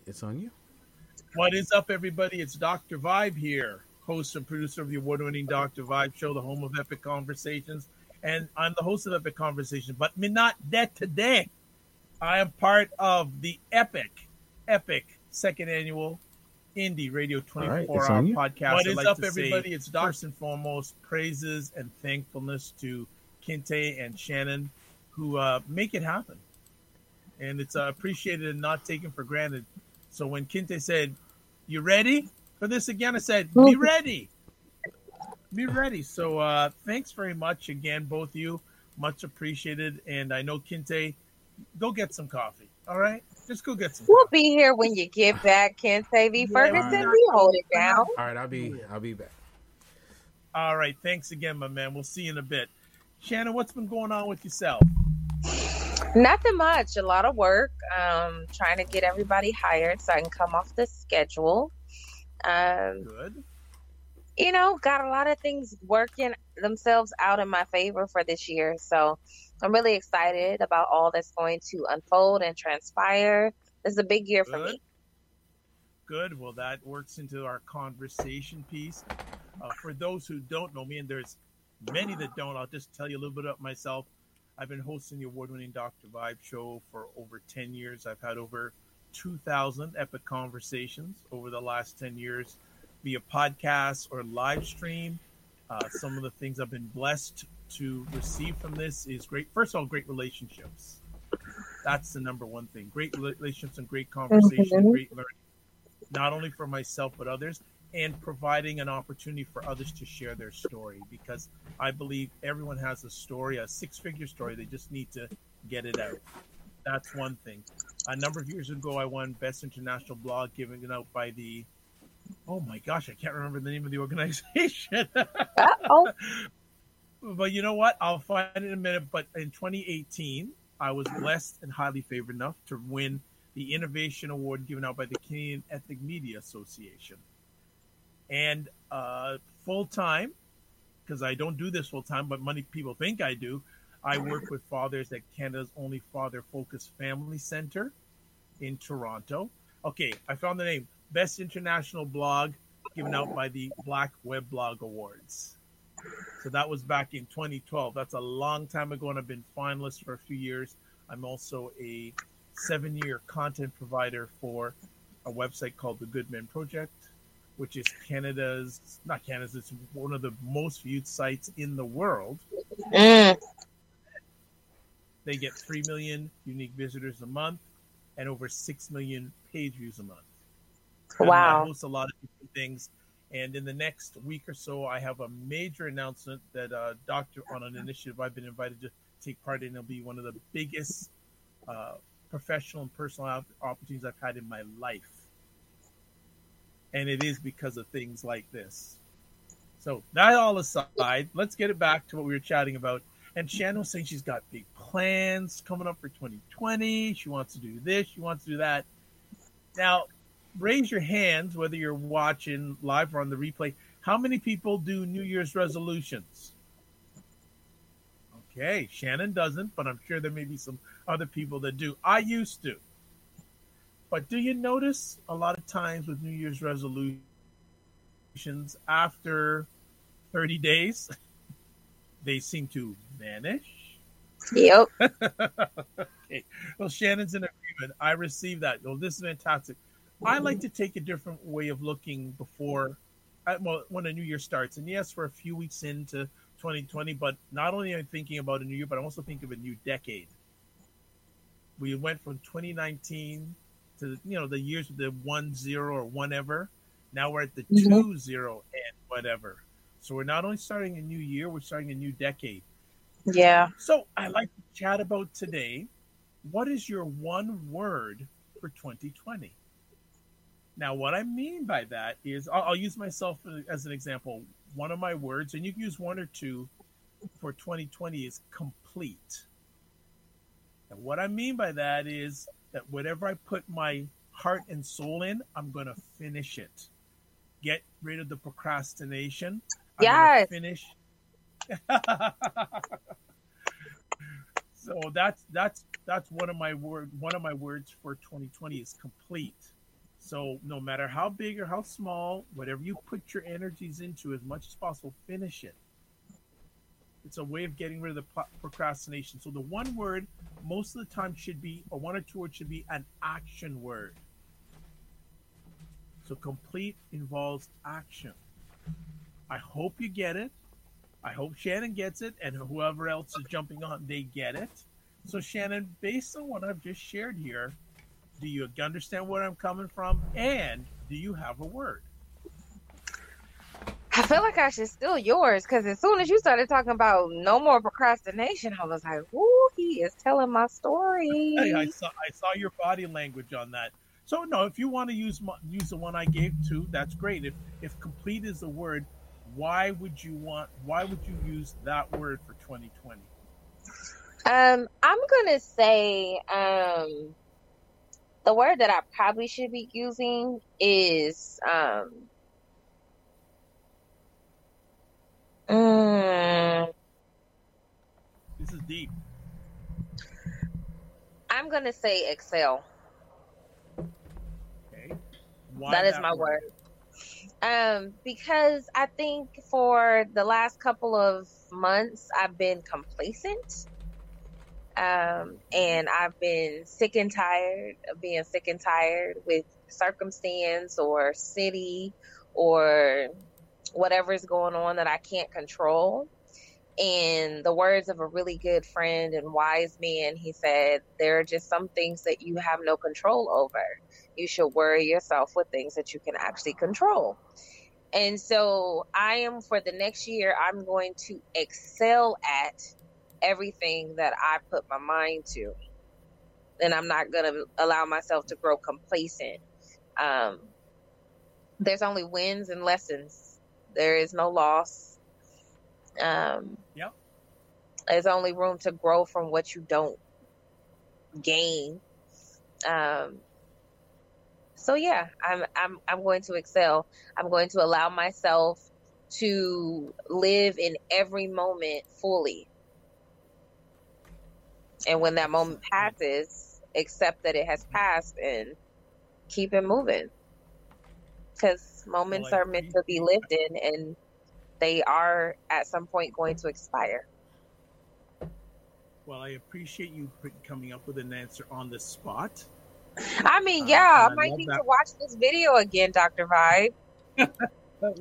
right, it's on you. What is up, everybody? It's Dr. Vibe here, host and producer of the award winning Dr. Vibe show, the home of Epic Conversations. And I'm the host of Epic Conversations, but me not that today. I am part of the Epic, Epic second annual Indie Radio 24 right, it's hour on you. podcast. What is up, everybody? It's first and foremost praises and thankfulness to Kinte and Shannon who uh, make it happen. And it's uh, appreciated and not taken for granted. So when Kinte said, You ready for this again? I said, Be ready. Be ready. So uh, thanks very much again, both of you. Much appreciated. And I know Kinte, go get some coffee. All right? Just go get some. We'll coffee. be here when you get back, Kinte V. Ferguson. We hold it down. All right, I'll be I'll be back. All right. Thanks again, my man. We'll see you in a bit. Shannon, what's been going on with yourself? Nothing much. A lot of work. Um, trying to get everybody hired so I can come off the schedule. Um, Good. you know, got a lot of things working themselves out in my favor for this year. So I'm really excited about all that's going to unfold and transpire. This is a big year for me. Good. Well, that works into our conversation piece. Uh, for those who don't know me, and there's many that don't, I'll just tell you a little bit about myself. I've been hosting the award winning Dr. Vibe show for over 10 years. I've had over 2,000 epic conversations over the last 10 years via podcast or live stream. Uh, some of the things I've been blessed to receive from this is great. First of all, great relationships. That's the number one thing. Great relationships and great conversation, great learning, not only for myself but others, and providing an opportunity for others to share their story. Because I believe everyone has a story, a six-figure story. They just need to get it out. That's one thing. A number of years ago, I won Best International Blog given out by the. Oh my gosh, I can't remember the name of the organization. But you know what? I'll find it in a minute. But in 2018, I was blessed and highly favored enough to win the Innovation Award given out by the Canadian Ethnic Media Association. And uh, full time, because I don't do this full time, but many people think I do, I work with fathers at Canada's only father focused family center in Toronto. Okay, I found the name Best International Blog given out by the Black Web Blog Awards. So that was back in 2012. That's a long time ago, and I've been finalist for a few years. I'm also a seven year content provider for a website called the Good Men Project, which is Canada's, not Canada's, it's one of the most viewed sites in the world. Mm. They get 3 million unique visitors a month and over 6 million page views a month. And I Wow. host a lot of different things. And in the next week or so, I have a major announcement that uh, Doctor on an initiative I've been invited to take part in. It'll be one of the biggest uh, professional and personal opportunities I've had in my life. And it is because of things like this. So that all aside, let's get it back to what we were chatting about. And Shannon was saying she's got big plans coming up for 2020. She wants to do this. She wants to do that. Now, raise your hands whether you're watching live or on the replay. How many people do New Year's resolutions? Okay, Shannon doesn't, but I'm sure there may be some other people that do. I used to. But do you notice a lot of times with New Year's resolutions after 30 days, they seem to vanish? Yep. okay. Well, Shannon's in agreement. I received that. Well, this is fantastic. I like to take a different way of looking before, uh, well, when a new year starts. And yes, we're a few weeks into 2020, but not only am I thinking about a new year, but I'm also thinking of a new decade. We went from 2019 to, you know, the years with the one zero or whatever. Now we're at the Mhm. two zero and whatever. So we're not only starting a new year, we're starting a new decade. Yeah. So I like to chat about today. What is your one word for 2020? Now, what I mean by that is, I'll, I'll use myself as an example. One of my words, and you can use one or two for 2020, is complete. And what I mean by that is that whatever I put my heart and soul in, I'm going to finish it. Get rid of the procrastination. I'm Yes. Finish. so that's that's that's one of my word one of my words for 2020 is complete So no matter how big or how small, whatever you put your energies into as much as possible, finish it. It's a way of getting rid of the procrastination. So the one word most of the time should be, or one or two words should be an action word. So complete involves action. I hope you get it. I hope Shannon gets it, and whoever else is jumping on, they get it. So Shannon, based on what I've just shared here, do you understand where I'm coming from? And do you have a word? I feel like I should steal yours because as soon as you started talking about no more procrastination, I was like, "Ooh, he is telling my story." Hey, I saw I saw your body language on that. So no, if you want to use use the one I gave too, that's great. If if complete is the word, why would you want? Why would you use that word for 2020? Um, I'm gonna say um, the word that I probably should be using is um Mm. This is deep. I'm gonna say Excel. Okay. Why that is my word. word. Um, because I think for the last couple of months I've been complacent. Um, and I've been sick and tired of being sick and tired with circumstance or city or whatever is going on that I can't control. In the words of a really good friend and wise man, he said, There are just some things that you have no control over. You should worry yourself with things that you can actually control. And so I am for the next year, I'm going to excel at everything that I put my mind to. And I'm not going to allow myself to grow complacent. Um, there's only wins and lessons there is no loss. Um, yep. There's only room to grow from what you don't gain. Um, so yeah, I'm I'm I'm going to excel. I'm going to allow myself to live in every moment fully. And when that moment passes, accept that it has passed and keep it moving. Because Moments are meant to be lived in, and they are at some point going to expire. Well, I appreciate you coming up with an answer on the spot. I mean, uh, yeah, uh, I might need that. to watch this video again, Doctor Vibe.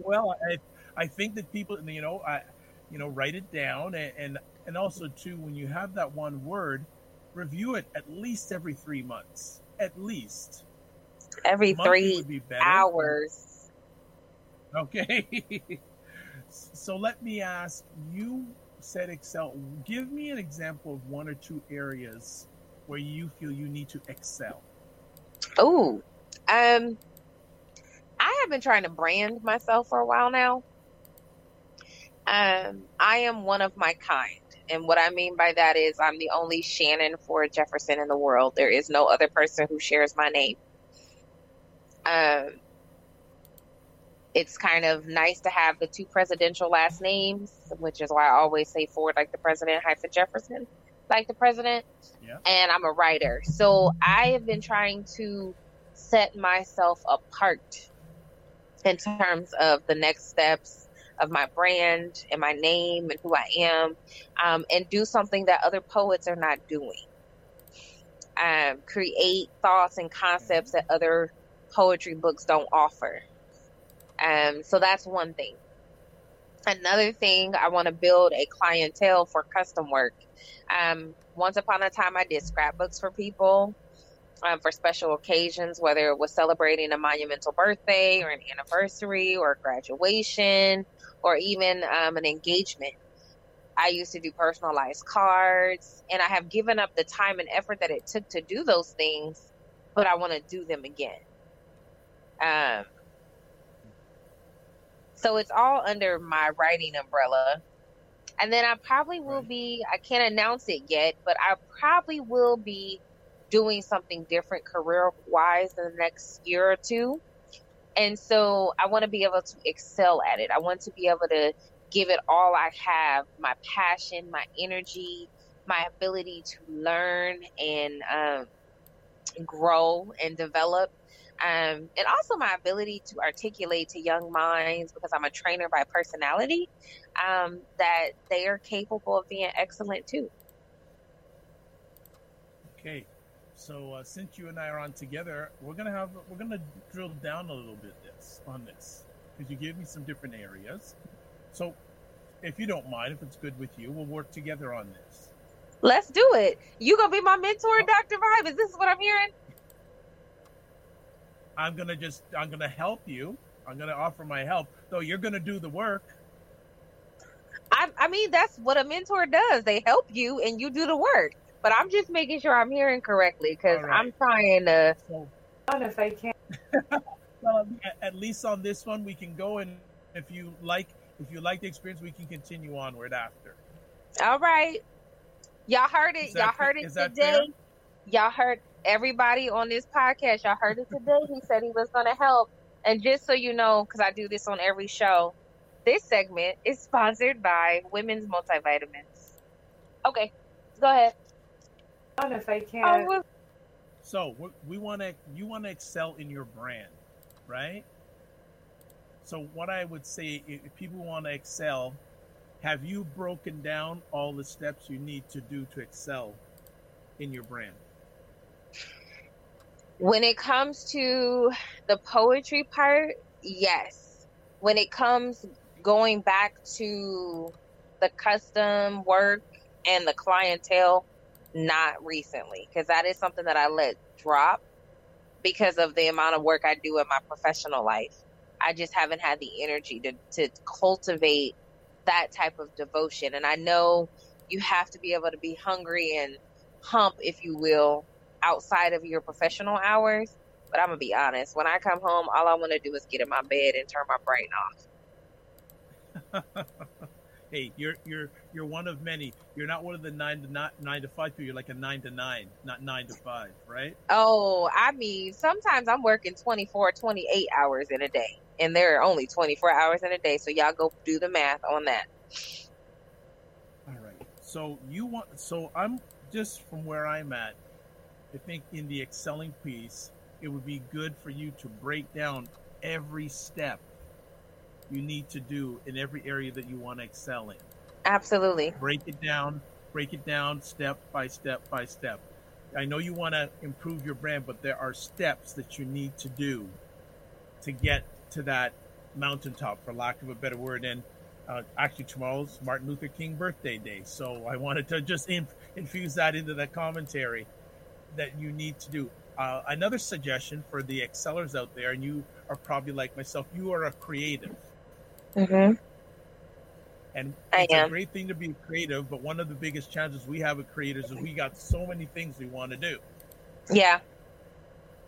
well, I, I think that people, you know, I, you know, write it down, and, and and also too, when you have that one word, review it at least every three months, at least. Every three hours. Okay. so let me ask you said excel. Give me an example of one or two areas where you feel you need to excel. Oh, um, I have been trying to brand myself for a while now. Um, I am one of my kind. And what I mean by that is I'm the only Shannon Ford Jefferson in the world. There is no other person who shares my name. Um, it's kind of nice to have the two presidential last names, which is why I always say Ford like the president, hyphen Jefferson like the president. Yeah. And I'm a writer. So I have been trying to set myself apart in terms of the next steps of my brand and my name and who I am, um, and do something that other poets are not doing. Um, create thoughts and concepts that other poetry books don't offer. Um, so that's one thing. Another thing, I want to build a clientele for custom work. Um, once upon a time, I did scrapbooks for people um, for special occasions, whether it was celebrating a monumental birthday or an anniversary or graduation or even um, an engagement. I used to do personalized cards, and I have given up the time and effort that it took to do those things, but I want to do them again. Um, so it's all under my writing umbrella. And then I probably will be, I can't announce it yet, but I probably will be doing something different career wise in the next year or two. And so I want to be able to excel at it. I want to be able to give it all I have my passion, my energy, my ability to learn and um, grow and develop. Um, and also my ability to articulate to young minds because I'm a trainer by personality, um, that they are capable of being excellent too. Okay, so uh, since you and I are on together, we're gonna have we're gonna drill down a little bit this on this because you gave me some different areas. So, if you don't mind, if it's good with you, we'll work together on this. Let's do it. You gonna be my mentor, Dr. Vibe? Is this what I'm hearing? I'm gonna just I'm gonna help you. I'm gonna offer my help, though you're gonna do the work. I, I mean, that's what a mentor does. They help you and you do the work. But I'm just making sure I'm hearing correctly because All right. I'm trying to. So, if I can. well, at, at least on this one, we can go and if you like if you like the experience, we can continue onward after. All right. Y'all heard it. Is that Y'all fa- heard it today. fair? Y'all heard everybody on this podcast. Y'all heard it today. He said he was going to help. And just so you know, because I do this on every show, this segment is sponsored by Women's Multivitamins. Okay, go ahead. if I can. I was- So we, we want to you want to excel in your brand, right? So what I would say, if people want to excel, have you broken down all the steps you need to do to excel in your brand? When it comes to the poetry part, yes. When it comes going back to the custom work and the clientele, not recently, because that is something that I let drop because of the amount of work I do in my professional life. I just haven't had the energy to, to cultivate that type of devotion. And I know you have to be able to be hungry and hump, if you will, outside of your professional hours. But I'm gonna be honest. When I come home, all I want to do is get in my bed and turn my brain off. hey, you're you're you're one of many. You're not one of the nine to nine, nine to five people. You're like a nine to nine, not nine to five, right? Oh, I mean, sometimes I'm working 24, 28 hours in a day, and there are only 24 hours in a day. So y'all go do the math on that. All right. So you want so I'm just from where I'm at. I think in the excelling piece, it would be good for you to break down every step you need to do in every area that you want to excel in. Absolutely. Break it down, break it down step by step by step. I know you want to improve your brand, but there are steps that you need to do to get to that mountaintop, for lack of a better word. And uh, actually, tomorrow's Martin Luther King birthday day, so I wanted to just inf- infuse that into the commentary that you need to do. Uh, another suggestion for the excellers out there, and you are probably like myself, you are a creative. hmm And I it's am. a great thing to be creative, but one of the biggest challenges we have as creators is we got so many things we want to do. Yeah.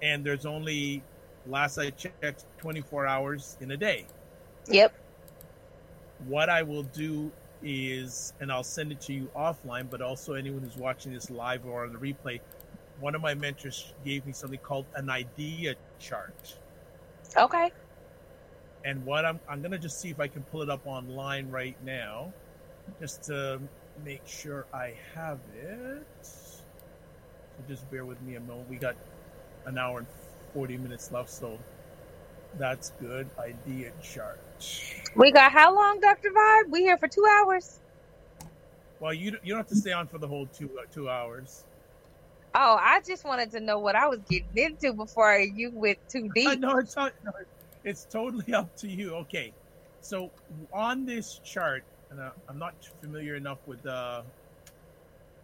And there's only, last I checked, 24 hours in a day. Yep. What I will do is, and I'll send it to you offline, but also anyone who's watching this live or on the replay, one of my mentors gave me something called an idea chart. Okay. And what I'm, I'm going to just see if I can pull it up online right now, just to make sure I have it. So just bear with me a moment. We got an hour and 40 minutes left, so that's good. Idea chart. We got how long, Dr. Vibe? We here for two hours. Well, you you don't have to stay on for the whole two uh, two hours. Oh, I just wanted to know what I was getting into before you went too deep. no, it's not. No, it's totally up to you. Okay, so on this chart, and uh, I'm not familiar enough with uh,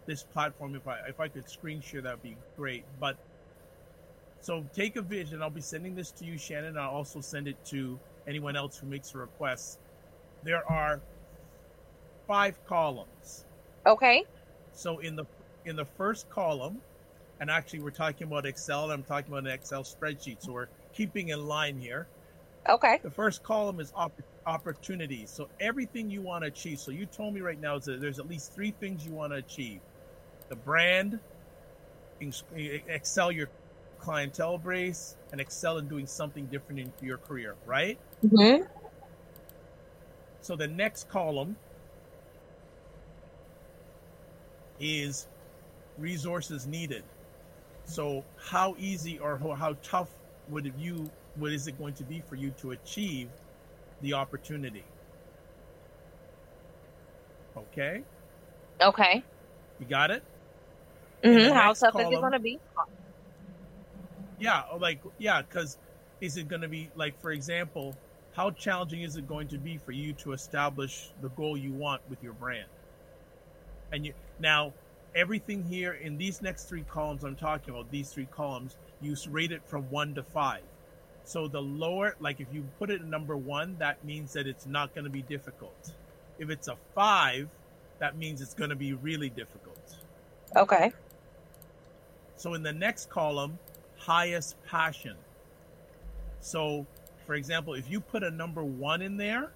this platform. If I if I could screen share, that'd be great. But so take a vision. I'll be sending this to you, Shannon. I'll also send it to anyone else who makes a request. There are five columns. Okay. So in the in the first column, and actually we're talking about Excel. And I'm talking about an Excel spreadsheet, so we're keeping in line here. Okay. The first column is op- opportunities. So everything you want to achieve. So you told me right now is that there's at least three things you want to achieve: the brand, excel your clientele base, and excel in doing something different in your career. Right. hmm So the next column is resources needed. So how easy or how tough would you what is it going to be for you to achieve the opportunity? Okay, Okay. you got it. hmm How tough is it going to be? Yeah, or like yeah, because is it going to be like, for example, how challenging is it going to be for you to establish the goal you want with your brand? And you now everything here in these next three columns I'm talking about, these three columns, you rate it from one to five. So the lower, like if you put it in number one, that means that it's not going to be difficult. If it's a five, that means it's going to be really difficult. Okay. So in the next column, highest passion. So, for example, if you put a number one in there,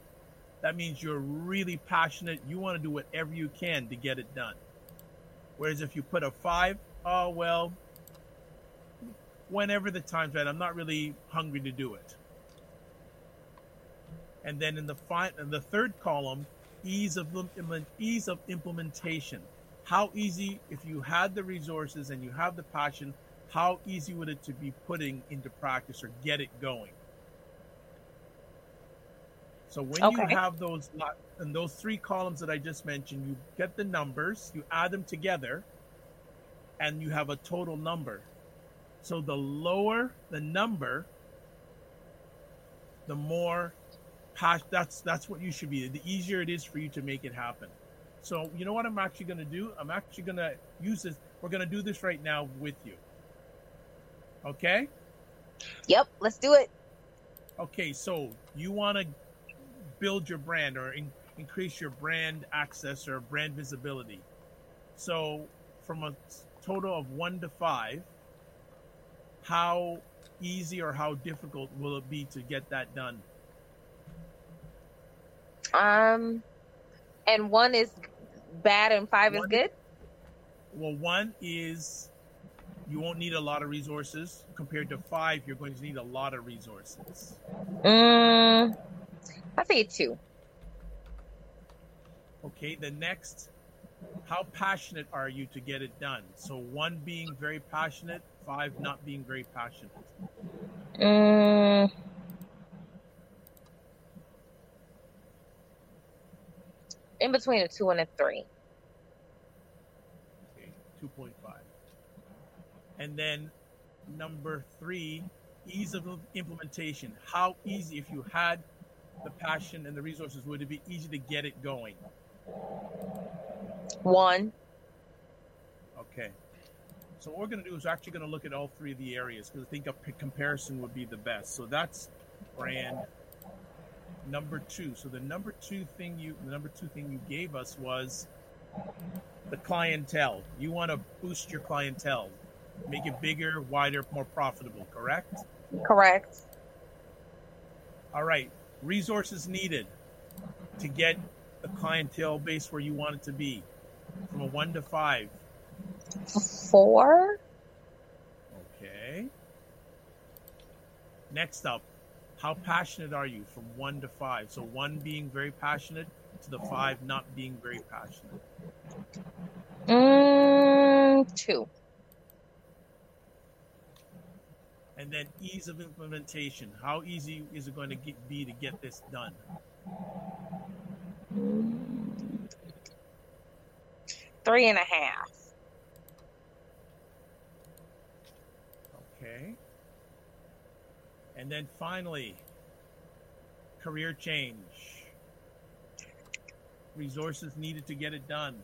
that means you're really passionate. You want to do whatever you can to get it done. Whereas if you put a five, oh, well, whenever the time's right, I'm not really hungry to do it. And then in the fi- in the third column, ease of implement- ease of implementation. How easy, if you had the resources and you have the passion, how easy would it to be putting into practice or get it going? So when you have those and those three columns that I just mentioned, you get the numbers, you add them together, and you have a total number. So the lower the number, the more pas- that's that's what you should be. The easier it is for you to make it happen. So you know what I'm actually going to do? I'm actually going to use this. We're going to do this right now with you. Okay? Yep. Let's do it. Okay, so you want to build your brand or in, increase your brand access or brand visibility. So, from a total of one to five, how easy or how difficult will it be to get that done? Um, and one is bad and five is good. Well, one is you won't need a lot of resources. Compared to five, you're going to need a lot of resources. Mm, I say two. Okay, the next, how passionate are you to get it done? So one being very passionate, five not being very passionate. Mm, in between a two and a three. Okay, 2.5. And then number three, ease of implementation. How easy, if you had the passion and the resources, would it be easy to get it going? One. Okay. So what we're going to do is actually going to look at all three of the areas because I think a p- comparison would be the best. So that's brand number two. So the number two thing you the number two thing you gave us was the clientele. You want to boost your clientele, make it bigger, wider, more profitable. Correct? Correct. All right. Resources needed to get the clientele base where you want it to be, from a one to five. Four. Okay. Next up, how passionate are you from one to five? So one being very passionate to the five not being very passionate. Mm, two. And then ease of implementation. How easy is it going to get, be to get this done? Three and a half. Okay. And then finally, career change. Resources needed to get it done.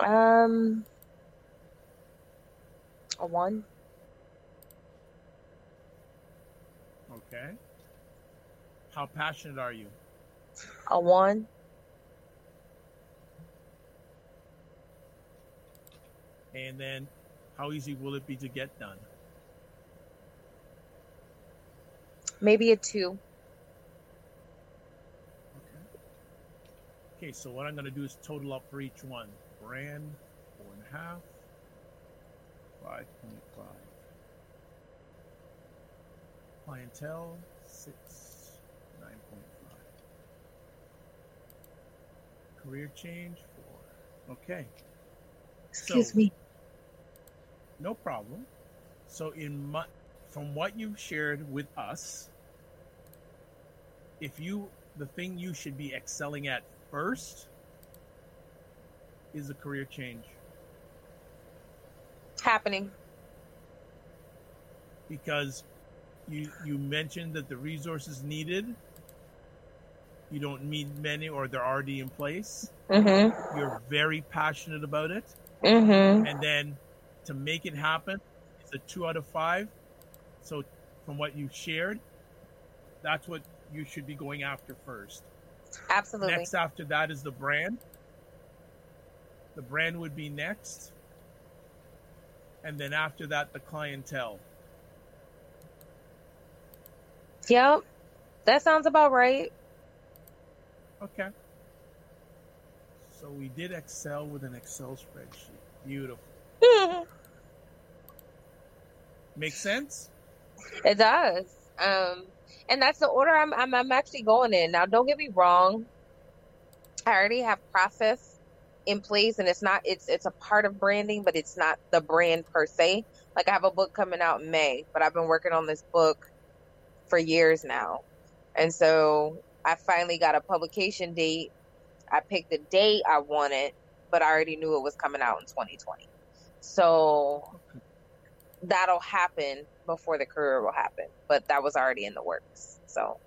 Um, a one. Okay. How passionate are you? A one. And then how easy will it be to get done? Maybe a two. Okay, Okay, so what I'm going to do is total up for each one. Brand, four and a half, 5.5. Clientele, 6, 9.5. Career change, 4. Okay. Excuse So- me. No problem. So in my, from what you've shared with us, if you the thing you should be excelling at first is a career change Happening. because you you mentioned that the resources needed you don't need many or they're already in place Mm-hmm. you're very passionate about it Mm-hmm. and then to make it happen it's a two out of five so from what you shared that's what you should be going after first Absolutely. next after that is the brand the brand would be next and then after that the clientele Yep. That sounds about right. okay so we did excel with an excel spreadsheet beautiful make sense It does. Um, and that's the order I'm, I'm I'm actually going in. Now, don't get me wrong. I already have process in place, and it's not it's it's a part of branding, but it's not the brand per se. Like I have a book coming out in May, but I've been working on this book for years now, and so I finally got a publication date. I picked the date I wanted, but I already knew it was coming out in 2020. So that'll happen before the career will happen, but that was already in the works. So.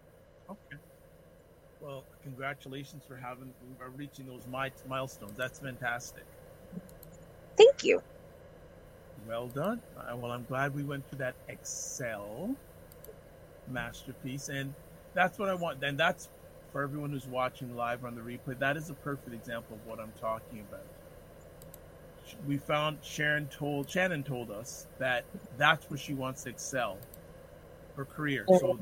Well, congratulations for having for reaching those mi- milestones. That's fantastic. thank you. Well done. Uh, well, I'm glad we went through that Excel masterpiece, and that's what I want. And that's for everyone who's watching live on the replay. That is a perfect example of what I'm talking about. We found Sharon told Shannon told us that that's where she wants to excel her career. So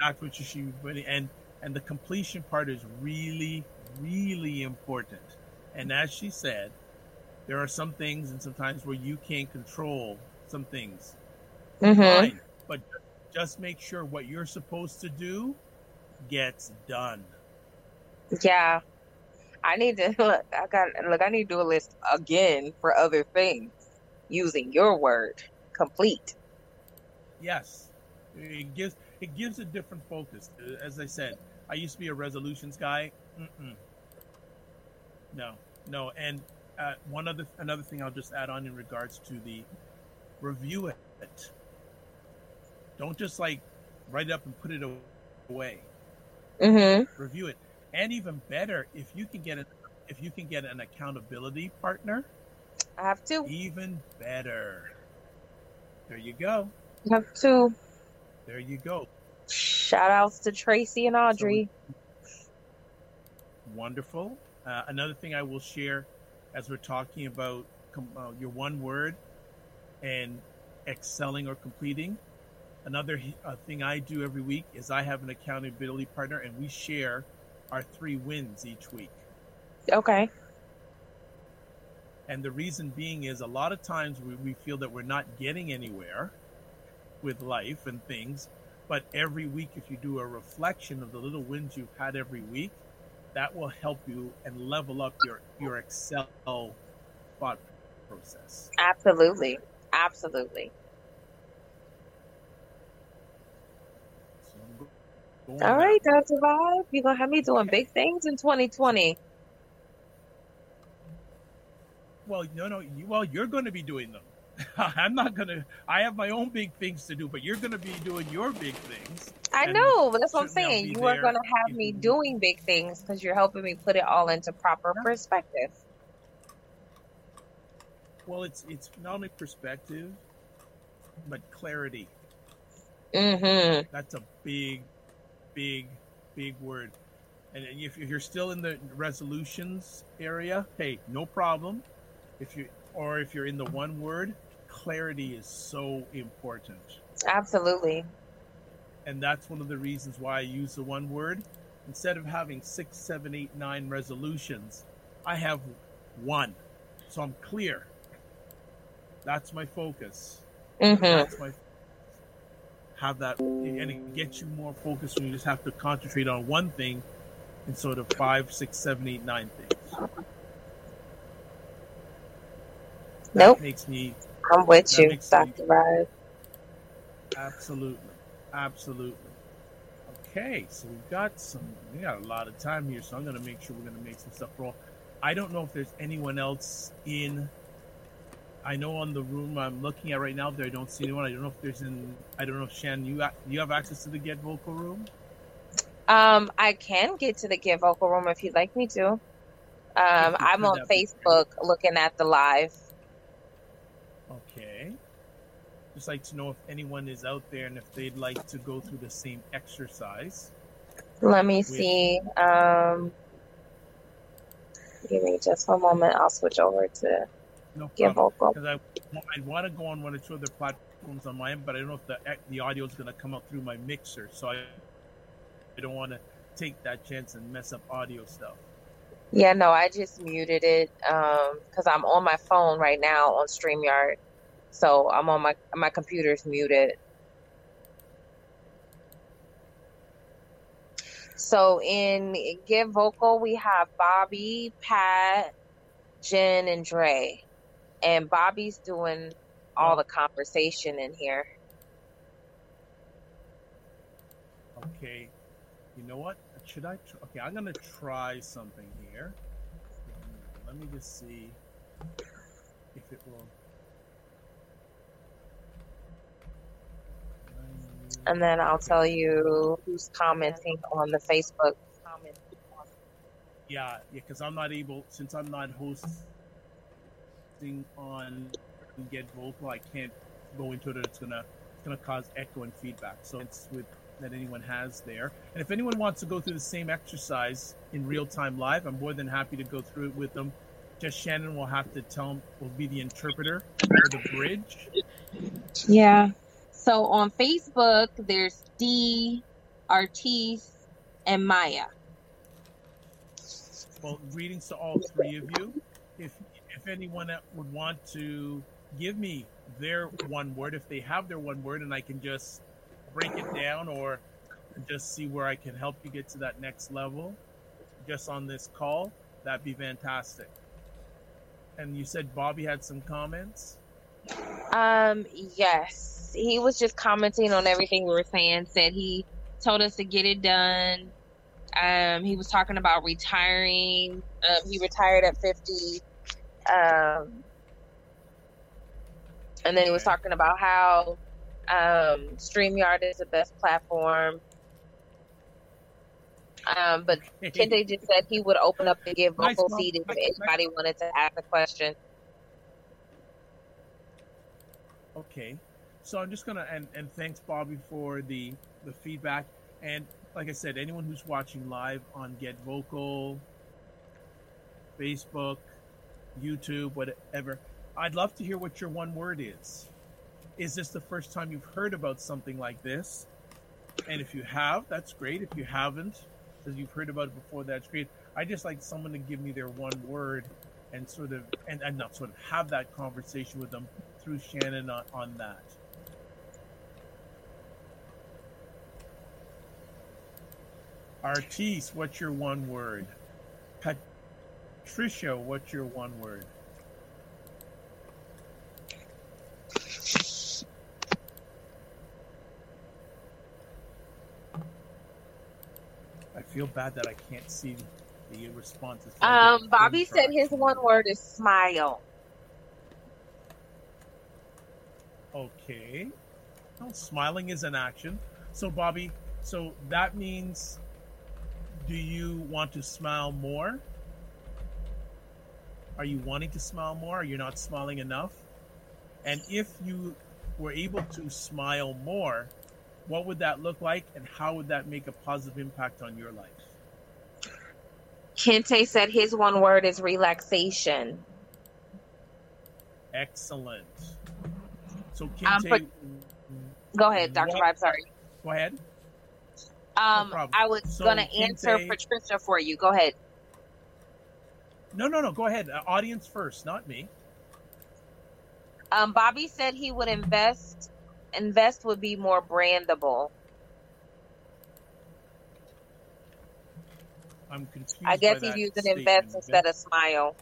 that's what she she really and and the completion part is really really important. And as she said, there are some things and sometimes where you can't control some things. hmm Fine, but just make sure what you're supposed to do gets done. Yeah, I need to look. I got look. I need to do a list again for other things using your word. Complete. Yes, it gives it gives a different focus. As I said, I used to be a resolutions guy. Mm-mm. No, no, and uh, one other another thing I'll just add on in regards to the review it. Don't just like write it up and put it away. Mm-hmm. Review it, and even better, if you can get an if you can get an accountability partner, I have to. even better. There you go. I have to. There you go. Shout outs to Tracy and Audrey. Wonderful. Uh, another thing I will share as we're talking about com- uh, your one word and excelling or completing. Another uh, thing I do every week is I have an accountability partner and we share our three wins each week. Okay. And the reason being is a lot of times we, we feel that we're not getting anywhere with life and things. But every week, if you do a reflection of the little wins you've had every week, that will help you and level up your, your Excel thought process. Absolutely. Absolutely. All right, Dr. Vibe. You're going to have me doing big things in 2020. Well, no, no. You, well, you're going to be doing them. I'm not to. I have my own big things to do, but you're to be doing your big things. I know, but that's what I'm saying. You are to have me doing big things because you're helping me put it all into proper perspective. Well, it's it's not only perspective, but clarity. Mm-hmm. That's a big, big, big word. And if if you're still in the resolutions area, hey, no problem. If you or if you're in the one word, clarity is so important. Absolutely. And that's one of the reasons why I use the one word. Instead of having six, seven, eight, nine resolutions, I have one. So I'm clear. That's my focus. Mm-hmm. That's my have that and it gets you more focused when you just have to concentrate on one thing instead of five, six, seven, eight, nine things. That Nope. makes me I'm with That you, Dr. Vibe. Absolutely. Absolutely. Okay, so we've got some we got a lot of time here, so I'm gonna make sure we're gonna make some stuff roll. I don't know if there's anyone else in I know on the room I'm looking at right now there I don't see anyone. I don't know if there's in I don't know if Shannon you you have access to the get vocal room? Um, I can get to the Get Vocal Room if you'd like me to. Um, I'm on Facebook looking at the live. Okay. Just like to know if anyone is out there and if they'd like to go through the same exercise. Let me see. Um, give me just one moment. I'll switch over to No Get. Vocal. Because I I want to go on one or two other platforms on my end, but I don't know if the the audio is going to come out through my mixer, so I I don't want to take that chance and mess up audio stuff. Yeah, no, I just muted it um because I'm on my phone right now on StreamYard. So I'm on my my computer's muted. So in Get Vocal, we have Bobby, Pat, Jen, and Dre. And Bobby's doing all the conversation in here. Okay, you know what? Should I? Tr- okay, I'm gonna try something here. Let me just see if it will. And then I'll tell you who's commenting on the Facebook. Yeah, yeah, because I'm not able since I'm not hosting on Get Vocal. I can't go into it. It's gonna it's gonna cause echo and feedback. So it's with that anyone has there. And if anyone wants to go through the same exercise in real time live, I'm more than happy to go through it with them. Just Shannon will have to tell will be the interpreter for the bridge. Yeah. So on Facebook, there's D, Artis, and Maya. Well, greetings to all three of you. If if anyone would want to give me their one word, if they have their one word, and I can just break it down or just see where I can help you get to that next level, just on this call, that'd be fantastic. And you said Bobby had some comments. Um, yes. He was just commenting on everything we were saying, said he told us to get it done. Um, he was talking about retiring. Um, he retired at 50. Um, and then he was talking about how um, StreamYard is the best platform. Um, but Kinte just said he would open up the Get Vocal Mom. seat if Nice, nice. anybody wanted to ask a question. Okay, so I'm just gonna and and thanks Bobby for the the feedback and like I said, anyone who's watching live on Get Vocal, Facebook, YouTube, whatever, I'd love to hear what your one word is. Is this the first time you've heard about something like this? And if you have, that's great. If you haven't, because you've heard about it before, that's great. I just like someone to give me their one word and sort of and, and not sort of have that conversation with them through Shannon on, on that. Artis, what's your one word? Patricia, what's your one word? Feel bad that I can't see the responses. Um, Bobby said his one word is smile. Okay. Well, smiling is an action. So, Bobby, so that means do you want to smile more? Are you wanting to smile more? Are you not smiling enough? And if you were able to smile more, what would that look like and how would that make a positive impact on your life? Kinte said his one word is relaxation. Excellent. So, Um, Kinte, but- Go ahead, Dr. What- Vibe. Sorry. go ahead. Um, problem. I was So, gonna answer Patricia for you. Go ahead. No, no, no. Go ahead. Uh, audience first, not me. Um, Bobby said he would invest. Invest would be more brandable. I'm confused. I guess he's using statement. invest instead of smile.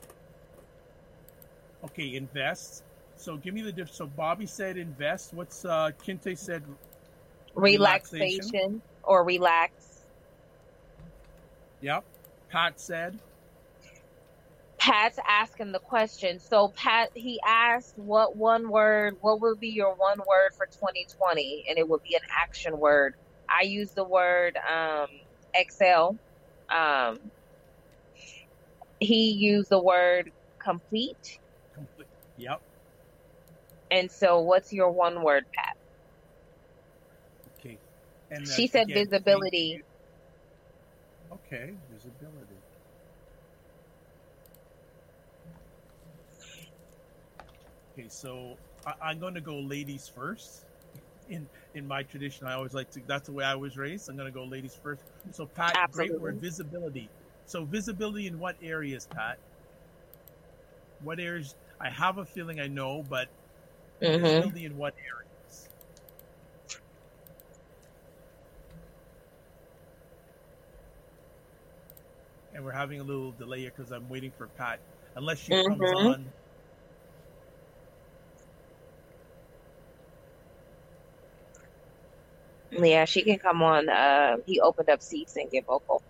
Okay, invest. So give me the diff. So Bobby said invest. What's uh Kinte said? Relaxation, Relaxation. or relax. Yep. Pat said. Pat's asking the question. So Pat, he asked, "What one word? What will be your one word for 2020?" And it would be an action word. I use the word um, excel. Um, he used the word complete. Complete. Yep. And so, what's your one word, Pat? Okay. And She said again, visibility. Okay, visibility. Okay, so I, I'm going to go ladies first. In in my tradition, I always like to. That's the way I was raised. I'm going to go ladies first. So Pat, great word, visibility. So visibility in what areas, Pat? What areas? I have a feeling I know, but hmm visibility in what areas? And we're having a little delay here because I'm waiting for Pat. Unless she comes Mhm. on. Yeah, she can come on. Uh, he opened up seats and Get Vocal.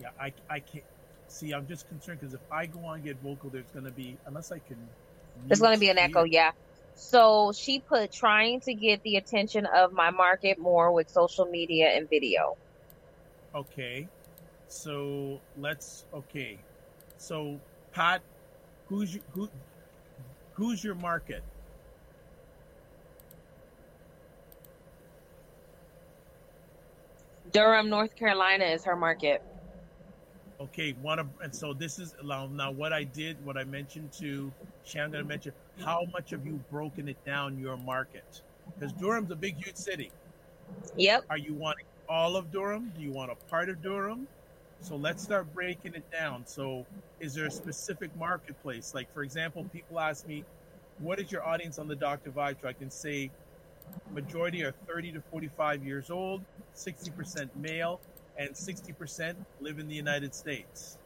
Yeah, I, I can't. See, I'm just concerned because if I go on and Get Vocal, there's going to be, unless I can. There's going to be an echo, yeah. So she put trying to get the attention of my market more with social media and video. Okay. So let's, okay. So, Pat, who's your, who, who's your market? Durham, North Carolina is her market. Okay, one of and so this is now what I did, what I mentioned to Shannon, I'm gonna mention how much have you broken it down your market? Because Durham's a big, huge city. Yep. Are you wanting all of Durham? Do you want a part of Durham? So let's start breaking it down. So is there a specific marketplace? Like for example, people ask me, what is your audience on the Dr. Vibe show? I can say majority are 30 to 45 years old, 60% male, and 60% live in the United States.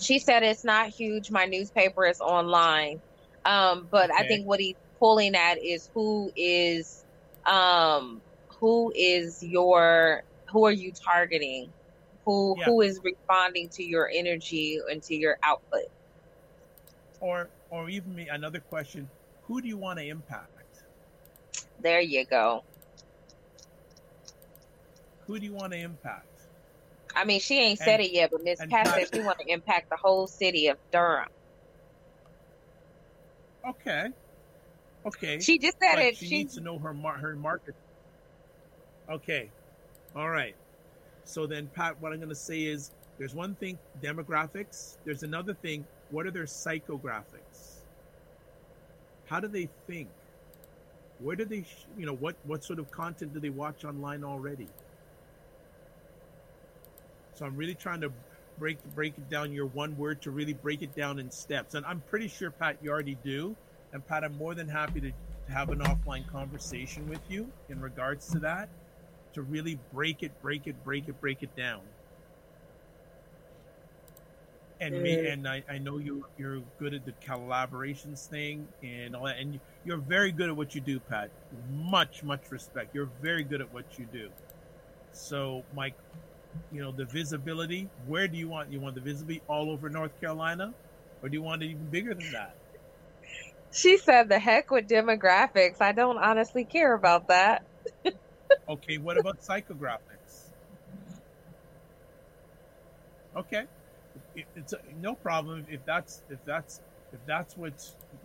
She said it's not huge. My newspaper is online. Um, but I think what he's pulling at is who is um who is your who are you targeting? Who Yeah. who is responding to your energy and to your output? Or or even me another question, who do you want to impact? There you go. Who do you want to impact? I mean, she ain't said it yet, but Miss Pat Pat- said she want to impact the whole city of Durham. Okay. Okay. She just said but it. she, She, needs to know her mar- her market. Okay, all right. So then, Pat, what I'm going to say is, there's one thing demographics. There's another thing. What are their psychographics? How do they think? Where do they, you know, what what sort of content do they watch online already? So I'm really trying to break break it down your one word to really break it down in steps. And I'm pretty sure Pat you already do. And Pat, I'm more than happy to, to have an offline conversation with you in regards to that, to really break it, break it, break it, break it down. And me, Mm. and I, I know you you're good at the collaborations thing and all that, and you're very good at what you do, Pat. Much much respect. You're very good at what you do. So, Mike, you know the visibility. Where do you want you want the visibility all over North Carolina, or do you want it even bigger than that? she said the heck with demographics. I don't honestly care about that. Okay, what about psychographics? Okay, It- it's a, no problem if that's if that's if that's what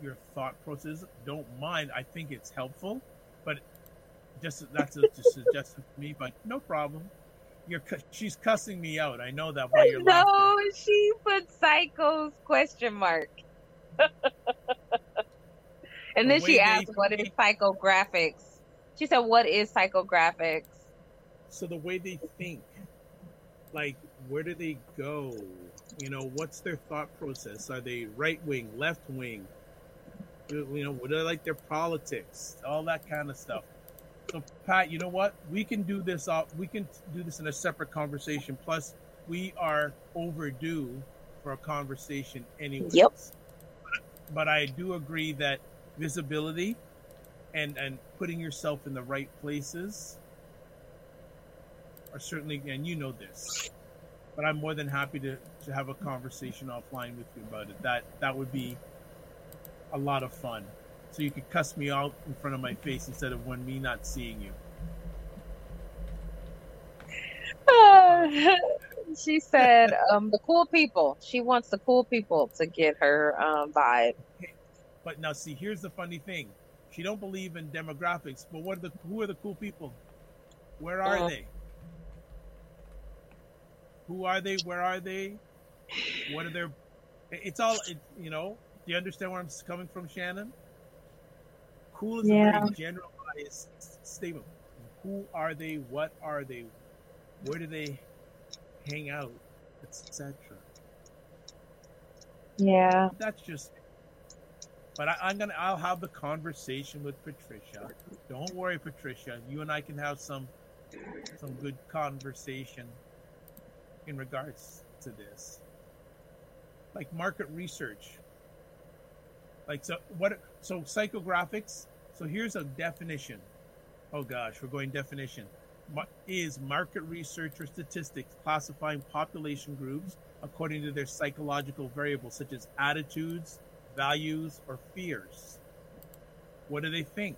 your thought process. is, Don't mind. I think it's helpful, but just that's a, just suggestion for me. But no problem. You're she's cussing me out. I know that by your laughter. No, she put psychos question mark. and then The she asked, "What is psychographics?" She said, "What is psychographics?" So the way they think, like where do they go? You know, what's their thought process? Are they right wing, left wing? You know, what they like their politics? All that kind of stuff. So Pat, you know what? We can do this off we can do this in a separate conversation. Plus we are overdue for a conversation anyways. Yep. but I do agree that visibility and and putting yourself in the right places are certainly, and you know this, but I'm more than happy to to have a conversation offline with you about it. That that would be a lot of fun. So you could cuss me out in front of my face instead of when me not seeing you. she said, um, the cool people. She wants the cool people to get her um, vibe. But now, see, here's the funny thing: she don't believe in demographics. But what are the who are the cool people? Where are Uh. they? Who are they? Where are they? What are their? It's all it, you know. Do you understand where I'm coming from, Shannon? Cool is a very generalized statement. Who are they? What are they? Where do they hang out, etc. Yeah. That's just. But I, I'm gonna. I'll have the conversation with Patricia. Don't worry, Patricia. You and I can have some, some good conversation in regards to this. Like market research. Like so, what? So psychographics. So here's a definition. Oh gosh, we're going definition. Ma- Is market research or statistics classifying population groups according to their psychological variables such as attitudes, values, or fears. What do they think?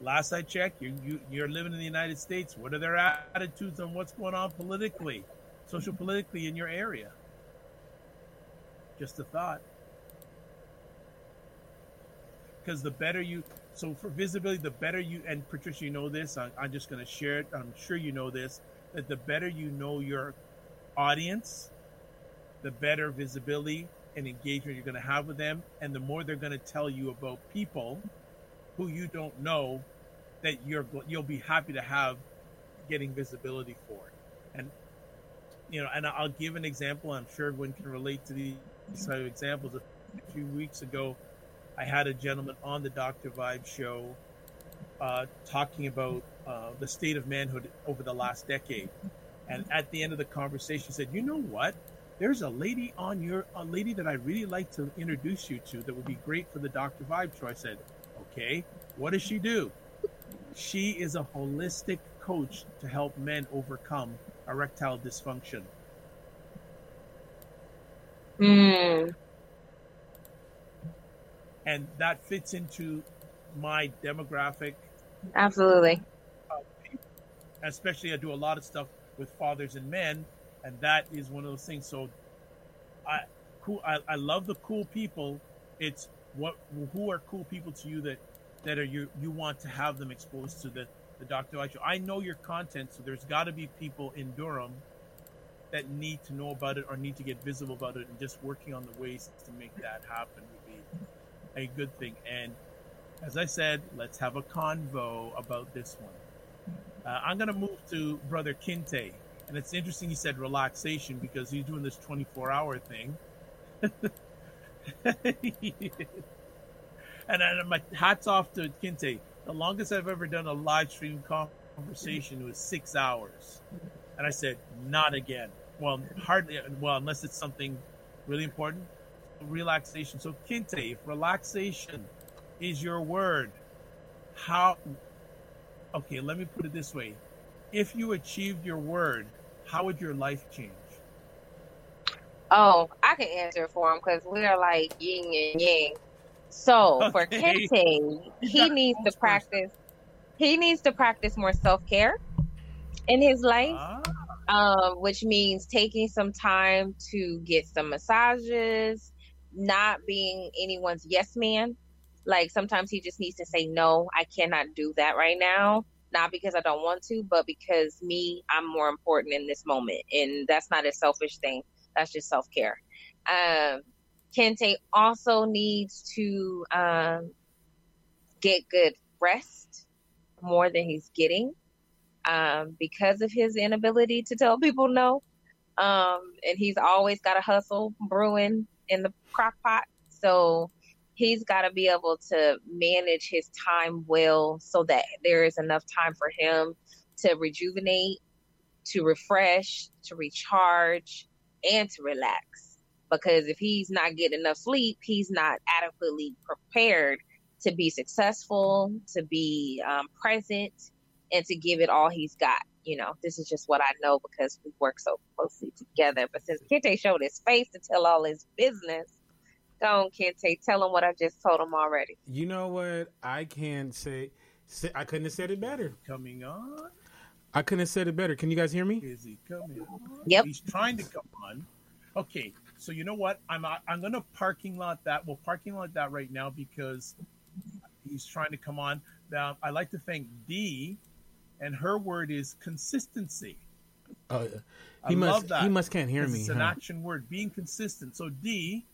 Last I checked, you, you, you're living in the United States. What are their attitudes on what's going on politically, social politically in your area? Just a thought. Because the better you, so for visibility, the better you, and Patricia, you know this, I, I'm just going to share it. I'm sure you know this, that the better you know your audience, the better visibility and engagement you're going to have with them, and the more they're going to tell you about people who you don't know that you're you'll be happy to have getting visibility for. And you know, and I'll give an example. I'm sure everyone can relate to these of examples. A few weeks ago, I had a gentleman on the Dr. Vibe show uh, talking about uh, the state of manhood over the last decade. And at the end of the conversation, he said, "You know what? There's a lady on your a lady that I really like to introduce you to that would be great for the Dr. Vibe show." I said, "Okay, what does she do?" She is a holistic coach to help men overcome erectile dysfunction. Mm. And that fits into my demographic Absolutely. especially I do a lot of stuff with fathers and men, and that is one of those things. So, I cool. I, I love the cool people. It's what who are cool people to you that that are you you want to have them exposed to the the Dr. Light Show. I know your content, so there's got to be people in Durham that need to know about it or need to get visible about it, and just working on the ways to make that happen would be a good thing. And as I said, let's have a convo about this one. Uh, I'm going to move to Brother Kinte. And it's interesting he said relaxation because he's doing this 24 hour thing. and uh, my hats off to Kinte. The longest I've ever done a live stream conversation was six hours. And I said, not again. Well, hardly, well, unless it's something really important. Relaxation. So, Kinte, if relaxation is your word, how okay, let me put it this way. If you achieved your word, how would your life change? Oh, I can answer for him because we are like yin and yang. So for Kinte, he needs to practice. He needs to practice more self care in his life. Ah, um, which means taking some time to get some massages, not being anyone's yes man. Like sometimes he just needs to say, no, I cannot do that right now. Not because I don't want to, but because me, I'm more important in this moment. And that's not a selfish thing. That's just self care. Um, Kinte also needs to um, get good rest more than he's getting um, because of his inability to tell people no. Um, and he's always got a hustle brewing in the crock pot. So he's got to be able to manage his time well so that there is enough time for him to rejuvenate, to refresh, to recharge, and to relax. because if he's not getting enough sleep, he's not adequately prepared to be successful, to be um, present, and to give it all he's got. You know, this is just what I know because we work so closely together. But since Kinte showed his face to tell all his business, go on, Kinte, tell him what I just told him already. You know what? I can't say. say I couldn't have said it better. Coming on. I couldn't have said it better. Can you guys hear me? Is he coming on? Yep. He's trying to come on. Okay, so you know what? I'm I'm gonna parking lot that. Well, parking lot that right now because he's trying to come on. Now, I'd like to thank Dee, and her word is consistency. Uh, I he love must. that. He must can't hear me. It's an huh? action word, being consistent. So D,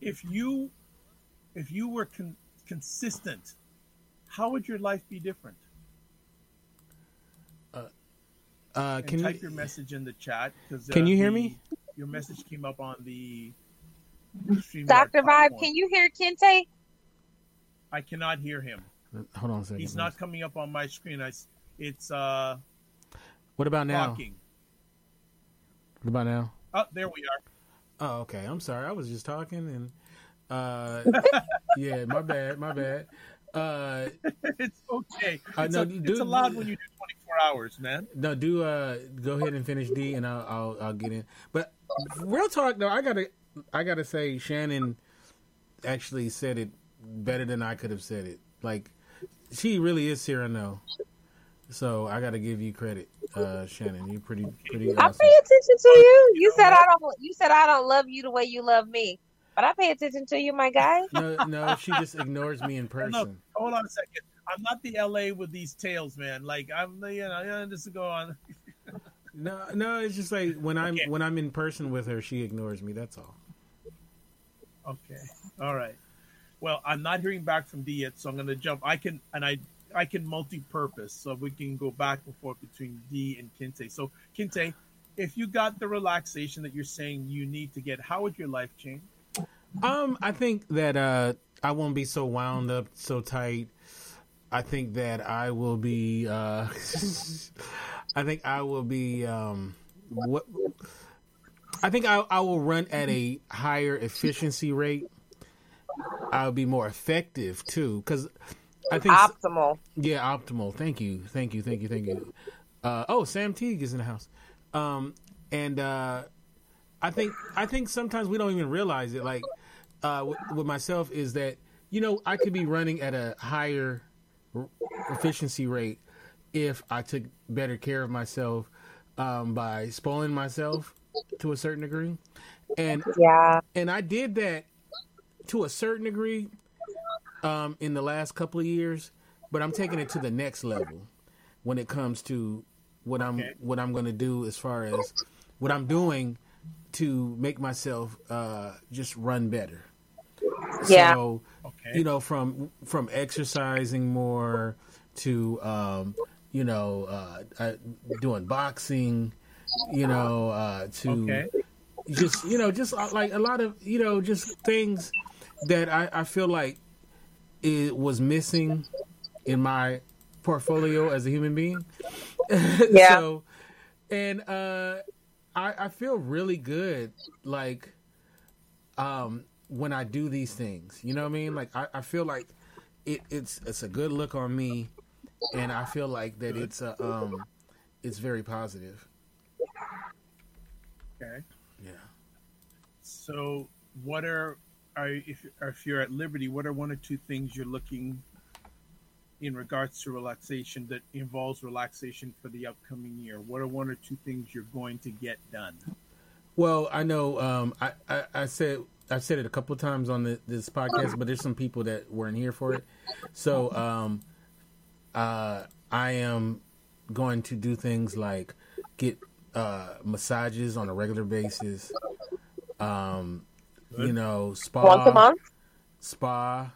if you if you were con- consistent, how would your life be different? Uh, And can type you? your message in the chat because Can you hear me? Your message came up on the StreamYard Dr. Vibe, can you hear Kinte? I cannot hear him. Hold on a second. He's not coming up on my screen. I, s- it's uh What about now? What about now? Oh, there we are. Oh, okay. I'm sorry. I was just talking and. Uh, yeah, my bad. My bad. Uh, it's okay. I It's, know, a- dude- it's allowed when you do 24 hours, man. No, do uh go ahead and finish D, and I'll I'll, I'll get in. But real talk though, I gotta I gotta say Shannon actually said it better than I could have said it. Like she really is Cyrano. So I gotta give you credit, uh, Shannon. You pretty pretty I pay attention to you. You said? I don't. You said I don't love you the way you love me, but I pay attention to you, my guy. No, no, she just ignores me in Hold on, person. hold on a second. I'm not the LA with these tales, man. Like I'm, you know, yeah, just go on. No, no, it's just like when I'm Okay. when I'm in person with her, she ignores me. That's all. Okay, all right. Well, I'm not hearing back from D yet, so I'm going to jump. I can and I I can multi-purpose, so we can go back and forth between D and Kinte. So Kinte, if you got the relaxation that you're saying you need to get, how would your life change? Um, I think that uh, I won't be so wound up, so tight. I think that I will be. Uh, I think I will be. Um, what? I think I, I will run at a higher efficiency rate. I'll be more effective too, because I think Optimal. yeah, optimal. Thank you, thank you, thank you, thank you. Uh, oh, Sam Teague is in the house, um, and uh, I think I think sometimes we don't even realize it. Like uh, with, with myself, is that you know I could be running at a higher efficiency rate if I took better care of myself um, by spoiling myself to a certain degree, and Yeah. and I did that to a certain degree um, in the last couple of years, but I'm taking it to the next level when it comes to what I'm Okay. what I'm going to do as far as what I'm doing to make myself uh, just run better. Yeah. So, Okay. you know, from from exercising more to um, you know uh, uh, doing boxing, you know, uh, to Okay. just you know just uh, like a lot of you know just things that I, I feel like it was missing in my portfolio as a human being. Yeah. so, and uh, I I feel really good like um when I do these things. You know what I mean? Like I, I feel like it, it's it's a good look on me, and I feel like that it's a um it's very positive. Okay. Yeah. So, what are if if you're at liberty, what are one or two things you're looking in regards to relaxation that involves relaxation for the upcoming year? What are one or two things you're going to get done? Well, I know um, I, I, I said I've said it a couple of times on the, this podcast, but there's some people that weren't here for it. So um, uh, I am going to do things like get uh, massages on a regular basis. Um, you know, spa Once a month. spa.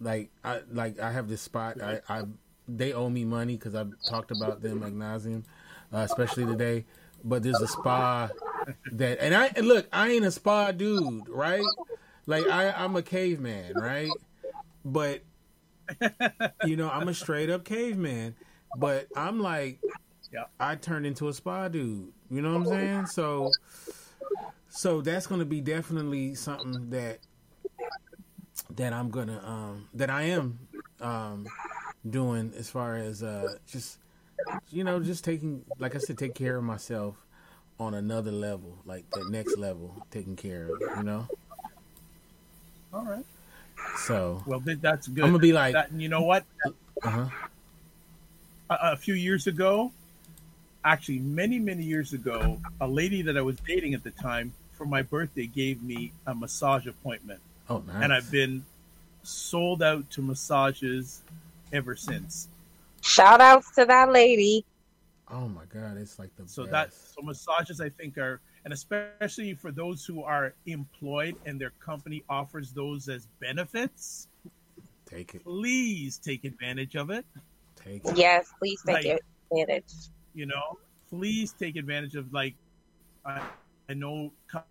Like I like I have this spot. I, I they owe me money because I've talked about them ad nauseum, uh, especially today. But there's a spa that, and I and look, I ain't a spa dude, right? Like I, I'm a caveman, right? But you know, I'm a straight up caveman. But I'm like, Yeah. I turned into a spa dude. You know what I'm saying? So, So that's going to be definitely something that that I'm gonna um, that I am um, doing as far as uh, just you know just taking like I said take care of myself on another level like the next level taking care of you know All right. so Well, that's good. I'm gonna be like that, you know what? uh-huh a, a few years ago, actually many many years ago, a lady that I was dating at the time for my birthday gave me a massage appointment, oh nice and I've been sold out to massages ever since. Shout outs to that lady. oh my god it's like the So best. that so massages I think are and especially for those who are employed and their company offers those as benefits, take it please take advantage of it. take it Yes, please take Like- advantage. you know please take advantage of like i, I know com-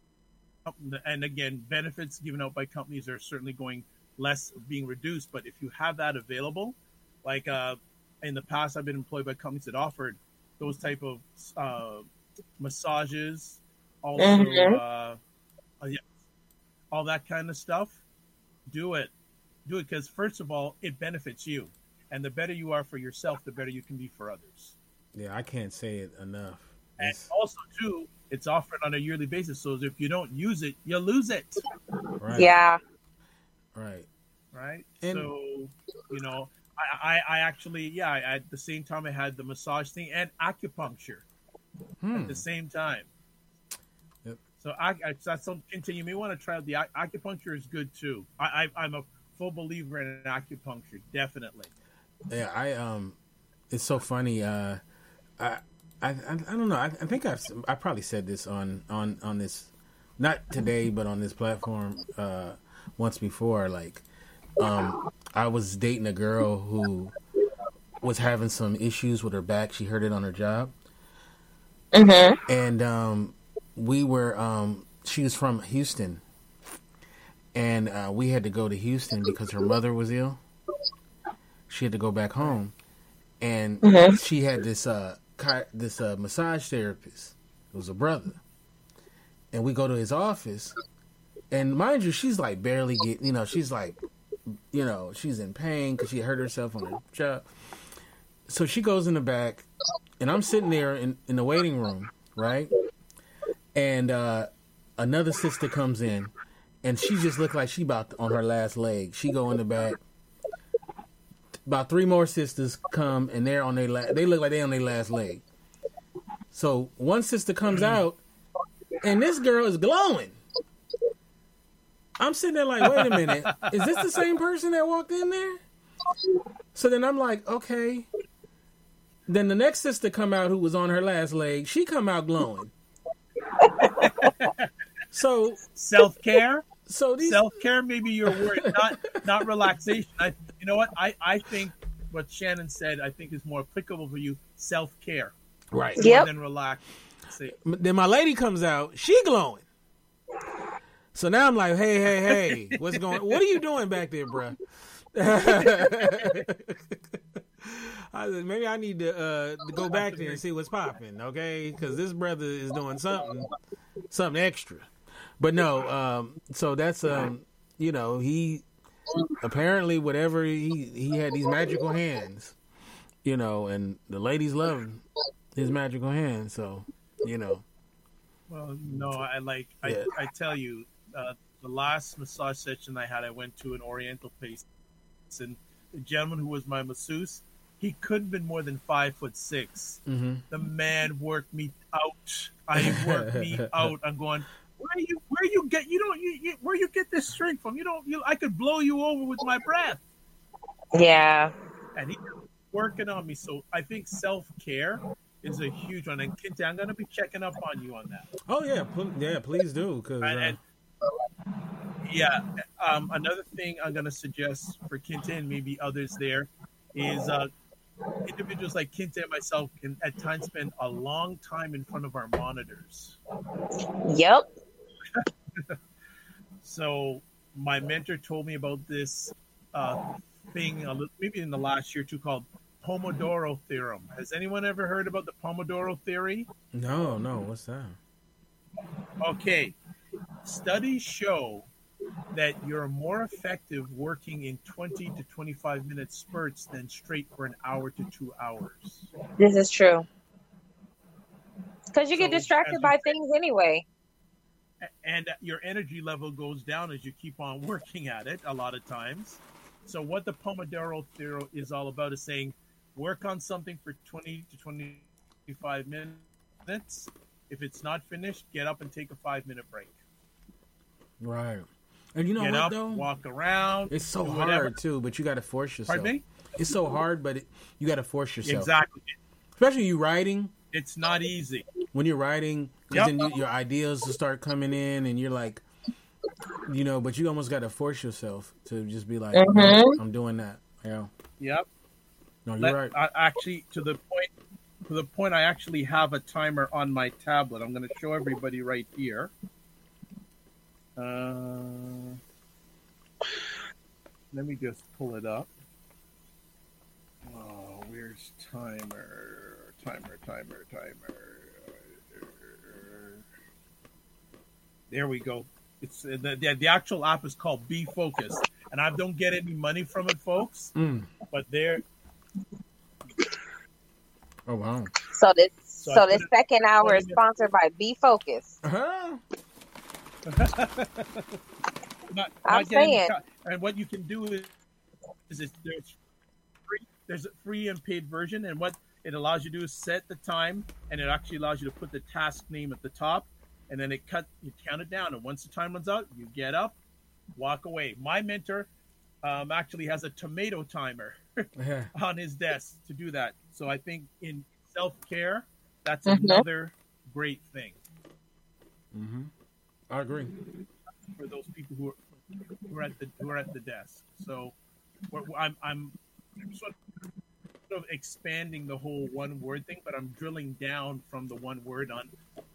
and again benefits given out by companies are certainly going less being reduced but if you have that available like uh in the past i've been employed by companies that offered those type of uh massages also Mhm. uh, uh yeah, all that kind of stuff do it. Do it because first of all it benefits you. And the better you are for yourself the better you can be for others. Yeah I can't say it enough. And also, too, it's offered on a yearly basis. So if you don't use it, you lose it, right Yeah. right right? And- so, you know, I, I, I actually, yeah, I, at the same time, I had the massage thing and acupuncture hmm. at the same time. Yep. So I, I that's something continue. You may want to try out the acupuncture is good too. I, I I'm a full believer in acupuncture, definitely. Yeah, I um, it's so funny. Uh, I, I, I I don't know. I, I think I've I probably said this on on on this, not today, but on this platform uh, once before. Like, um, I was dating a girl who was having some issues with her back. She hurt it on her job, Mm-hmm. and um, we were um, she was from Houston, and uh, we had to go to Houston because her mother was ill. She had to go back home, and Mhm. she had this uh, this uh, massage therapist. It was a brother, and we go to his office, and mind you, she's like barely getting. You know, she's like, you know, she's in pain because she hurt herself on her job. So she goes in the back, and I'm sitting there in, in the waiting room, right? And uh, another sister comes in, and she just looked like she about on her last leg. She go in the back. About three more sisters come, and they're on their la- they look like they on their last leg. So one sister comes mm. out, and this girl is glowing. I'm sitting there like, wait a minute, is this the same person that walked in there? So then I'm like, okay. Then the next sister come out who was on her last leg. She come out glowing. so Self care. So these self care maybe your word not not relaxation i you know what i i think what shannon said i think is more applicable for you self care right. Yeah. Yep. more than relax See, Then my lady comes out. She glowing. So now I'm like, hey, hey, hey, what's going? What are you doing back there, bruh? I said, maybe I need to, uh, to go back there and see what's popping, okay? Because this brother is doing something, something extra. But no, um, so that's um, you know, he apparently whatever he he had these magical hands, you know, and the ladies love his magical hands. So you know, well no i like Yeah. i i tell you uh the last massage session i had i went to an oriental place and the gentleman who was my masseuse he couldn't have been more than five foot six hmm the man worked me out i worked me out i'm going where you where you get you don't you, you where you get this strength from you don't you i could blow you over with my breath Yeah. and he's working on me. So I think self care is a huge one. And Kinte, I'm going to be checking up on you on that. Oh yeah, pl- yeah, please do because And, uh, and yeah, um, another thing I'm going to suggest for Kinte and maybe others there is uh, individuals like Kinte and myself can at times spend a long time in front of our monitors. Yep. So my mentor told me about this uh, thing a little, maybe in the last year or two called Pomodoro theorem. Has anyone ever heard about the Pomodoro theory? no, no, what's that? Okay. studies show that you're more effective working in 20 to 25 minute spurts than straight for an hour to two hours. This is true. Because you get So, distracted by things anyway. And your energy level goes down as you keep on working at it a lot of times. So, what the Pomodoro theory is all about is saying work on something for 20 to 25 minutes. If it's not finished, get up and take a five minute break. Right. And you know get what up, though? walk around. It's so hard too, but you got to force yourself. Pardon me? It's so hard, but it, you got to force yourself. Exactly. Especially you writing. It's not easy. when you're writing, Yep. then you, your ideas will start coming in, and you're like, you know, but you almost got to force yourself to just be like, Mhm. "No, I'm doing that. Yeah, Yep. no, you're Let- right. I, actually, to the point, to the point, I actually have a timer on my tablet. I'm going to show everybody right here. Uh, let me just pull it up. Oh, where's timer? Timer, timer, timer. There we go. It's uh, the, the the actual app is called Be Focused, and I don't get any money from it, folks. Mm. But there, Oh wow. So this So so, this put it- second hour is sponsored by Be Focused. Uh-huh. not, I'm not saying. cut. And what you can do is, is it, there's free, there's a free and paid version, and what it allows you to do is set the time, and it actually allows you to put the task name at the top, and then it cut you count it down, and once the time runs out, you get up, walk away. My mentor um, actually has a tomato timer Yeah. on his desk to do that. So I think in self care, that's Mhm. another great thing. Mm-hmm. I agree. for those people who are, who are at the who are at the desk. So we're, I'm I'm sort of expanding the whole one word thing, but I'm drilling down from the one word on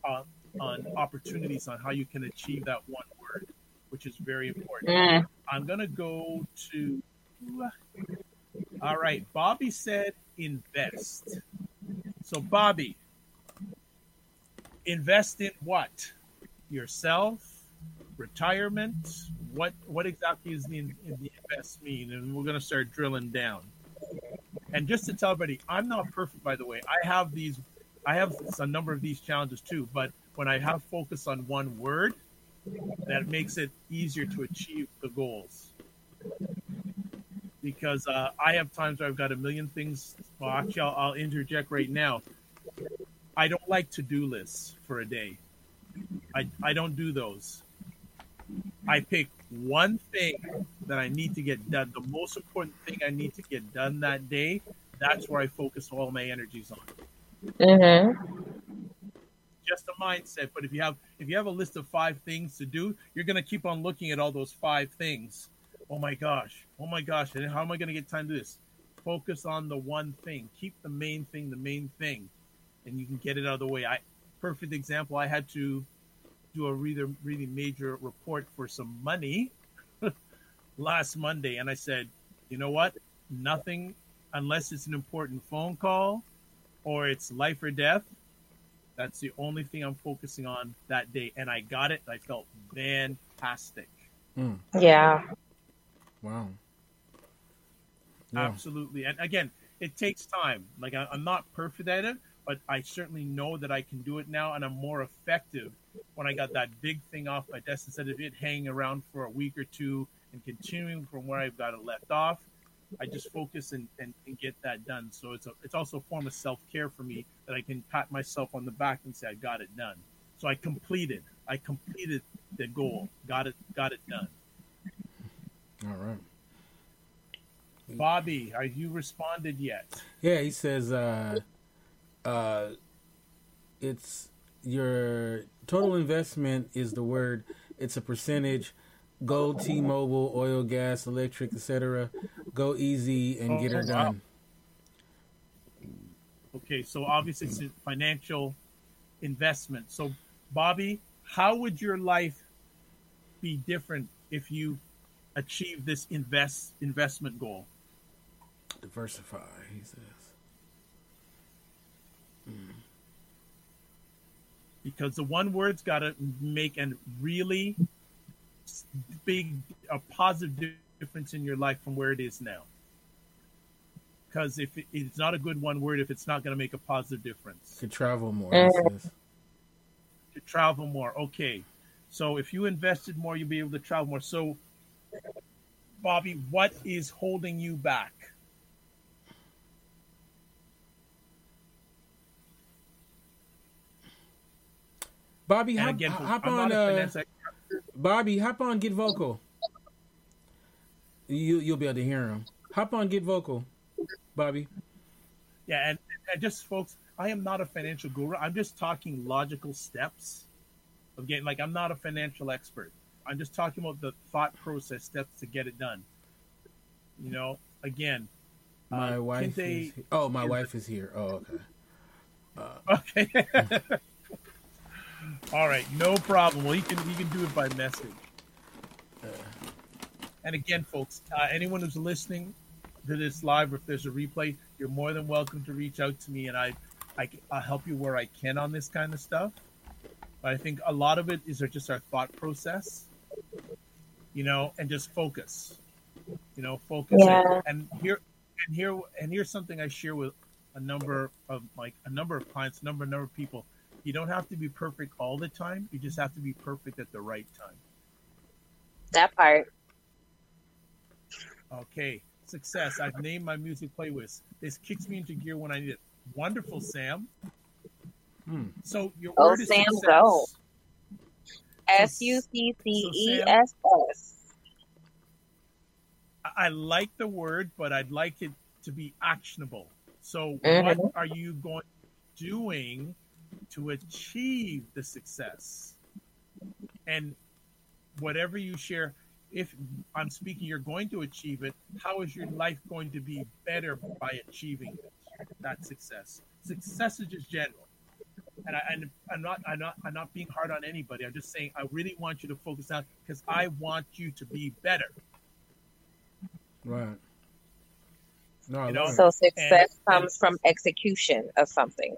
uh, on opportunities on how you can achieve that one word, which is very important. Mm. I'm gonna go to. All right, Bobby said invest. So Bobby, invest in what? Yourself, retirement. What what exactly is the, the invest mean? And we're gonna start drilling down. And just to tell everybody, I'm not perfect, by the way. I have these, I have a number of these challenges too. But when I have focus on one word, that makes it easier to achieve the goals. Because uh, I have times where I've got a million things. Well, actually, I'll, I'll interject right now. I don't like to do lists for a day. I, I don't do those. I pick one thing that I need to get done, the most important thing I need to get done that day. That's where I focus all my energies on Mm-hmm. Just a mindset. But if you have if you have a list of five things to do, you're gonna keep on looking at all those five things. Oh my gosh! Oh my gosh! And how am I gonna get time to this? Focus on the one thing. Keep the main thing the main thing, and you can get it out of the way. I perfect example. I had to do a really really major report for some money last Monday, and I said, you know what? Nothing unless it's an important phone call or it's life or death. That's the only thing I'm focusing on that day, and I got it. I felt fantastic. Mm. Yeah. Wow. Yeah. Absolutely. And again, it takes time. Like I, I'm not perfect at it, but I certainly know that I can do it now, and I'm more effective when I got that big thing off my desk instead of it hanging around for a week or two and continuing from where I've got it left off. I just focus and, and, and get that done. So it's a, it's also a form of self care for me that I can pat myself on the back and say I got it done. So I completed. I completed the goal. Got it. Got it done. All right. Bobby, are you responded yet? Yeah, he says uh uh it's your total investment is the word. It's a percentage. Gold, T-Mobile, oil, gas, electric, etc. Go easy and oh, get her Oh, done. Okay, so obviously it's a financial investment. So, Bobby, how would your life be different if you achieve this invest investment goal? Diversify, he says. because the one word's got to make a really big, a positive difference in your life from where it is now. Because if it, it's not a good one word, if it's not going to make a positive difference, Could travel more. That's this. to travel more. Okay, so if you invested more, you'll be able to travel more. So, Bobby, what is holding you back? Bobby, hop, again, hop on. a Uh, finance expert. Bobby, hop on. Get vocal. You you'll be able to hear him. Hop on. Get vocal, Bobby. Yeah, and, and just folks, I am not a financial guru. I'm just talking logical steps of getting like I'm not a financial expert. I'm just talking about the thought process steps to get it done. You know, again, My Uh, wife Kinte is. Oh, my wife is here. Oh, okay. okay. All right, no problem. Well, you can you can do it by message. And again, folks, uh, anyone who's listening to this live, or if there's a replay, you're more than welcome to reach out to me, and I, I I'll help you where I can on this kind of stuff. But I think a lot of it is just our thought process, you know, and just focus, you know, focus. Yeah. And here, and here, and here's something I share with a number of like a number of clients, a number number of people. You don't have to be perfect all the time. You just have to be perfect at the right time. That part. Okay, success. I've named my music playlist. This kicks me into gear when I need it. Wonderful, Sam. Hmm. So your Oh, word is Sam, success. go. S U C C E S S. I- I like the word, but I'd like it to be actionable. So, Mhm. what are you going doing to achieve the success? And whatever you share, if I'm speaking, you're going to achieve it. How is your life going to be better by achieving it? That success. Success is just general. And I, and I'm not, I'm not, I'm not being hard on anybody. I'm just saying I really want you to focus on because I want you to be better. Right. No, You know. So success And- comes from execution of something.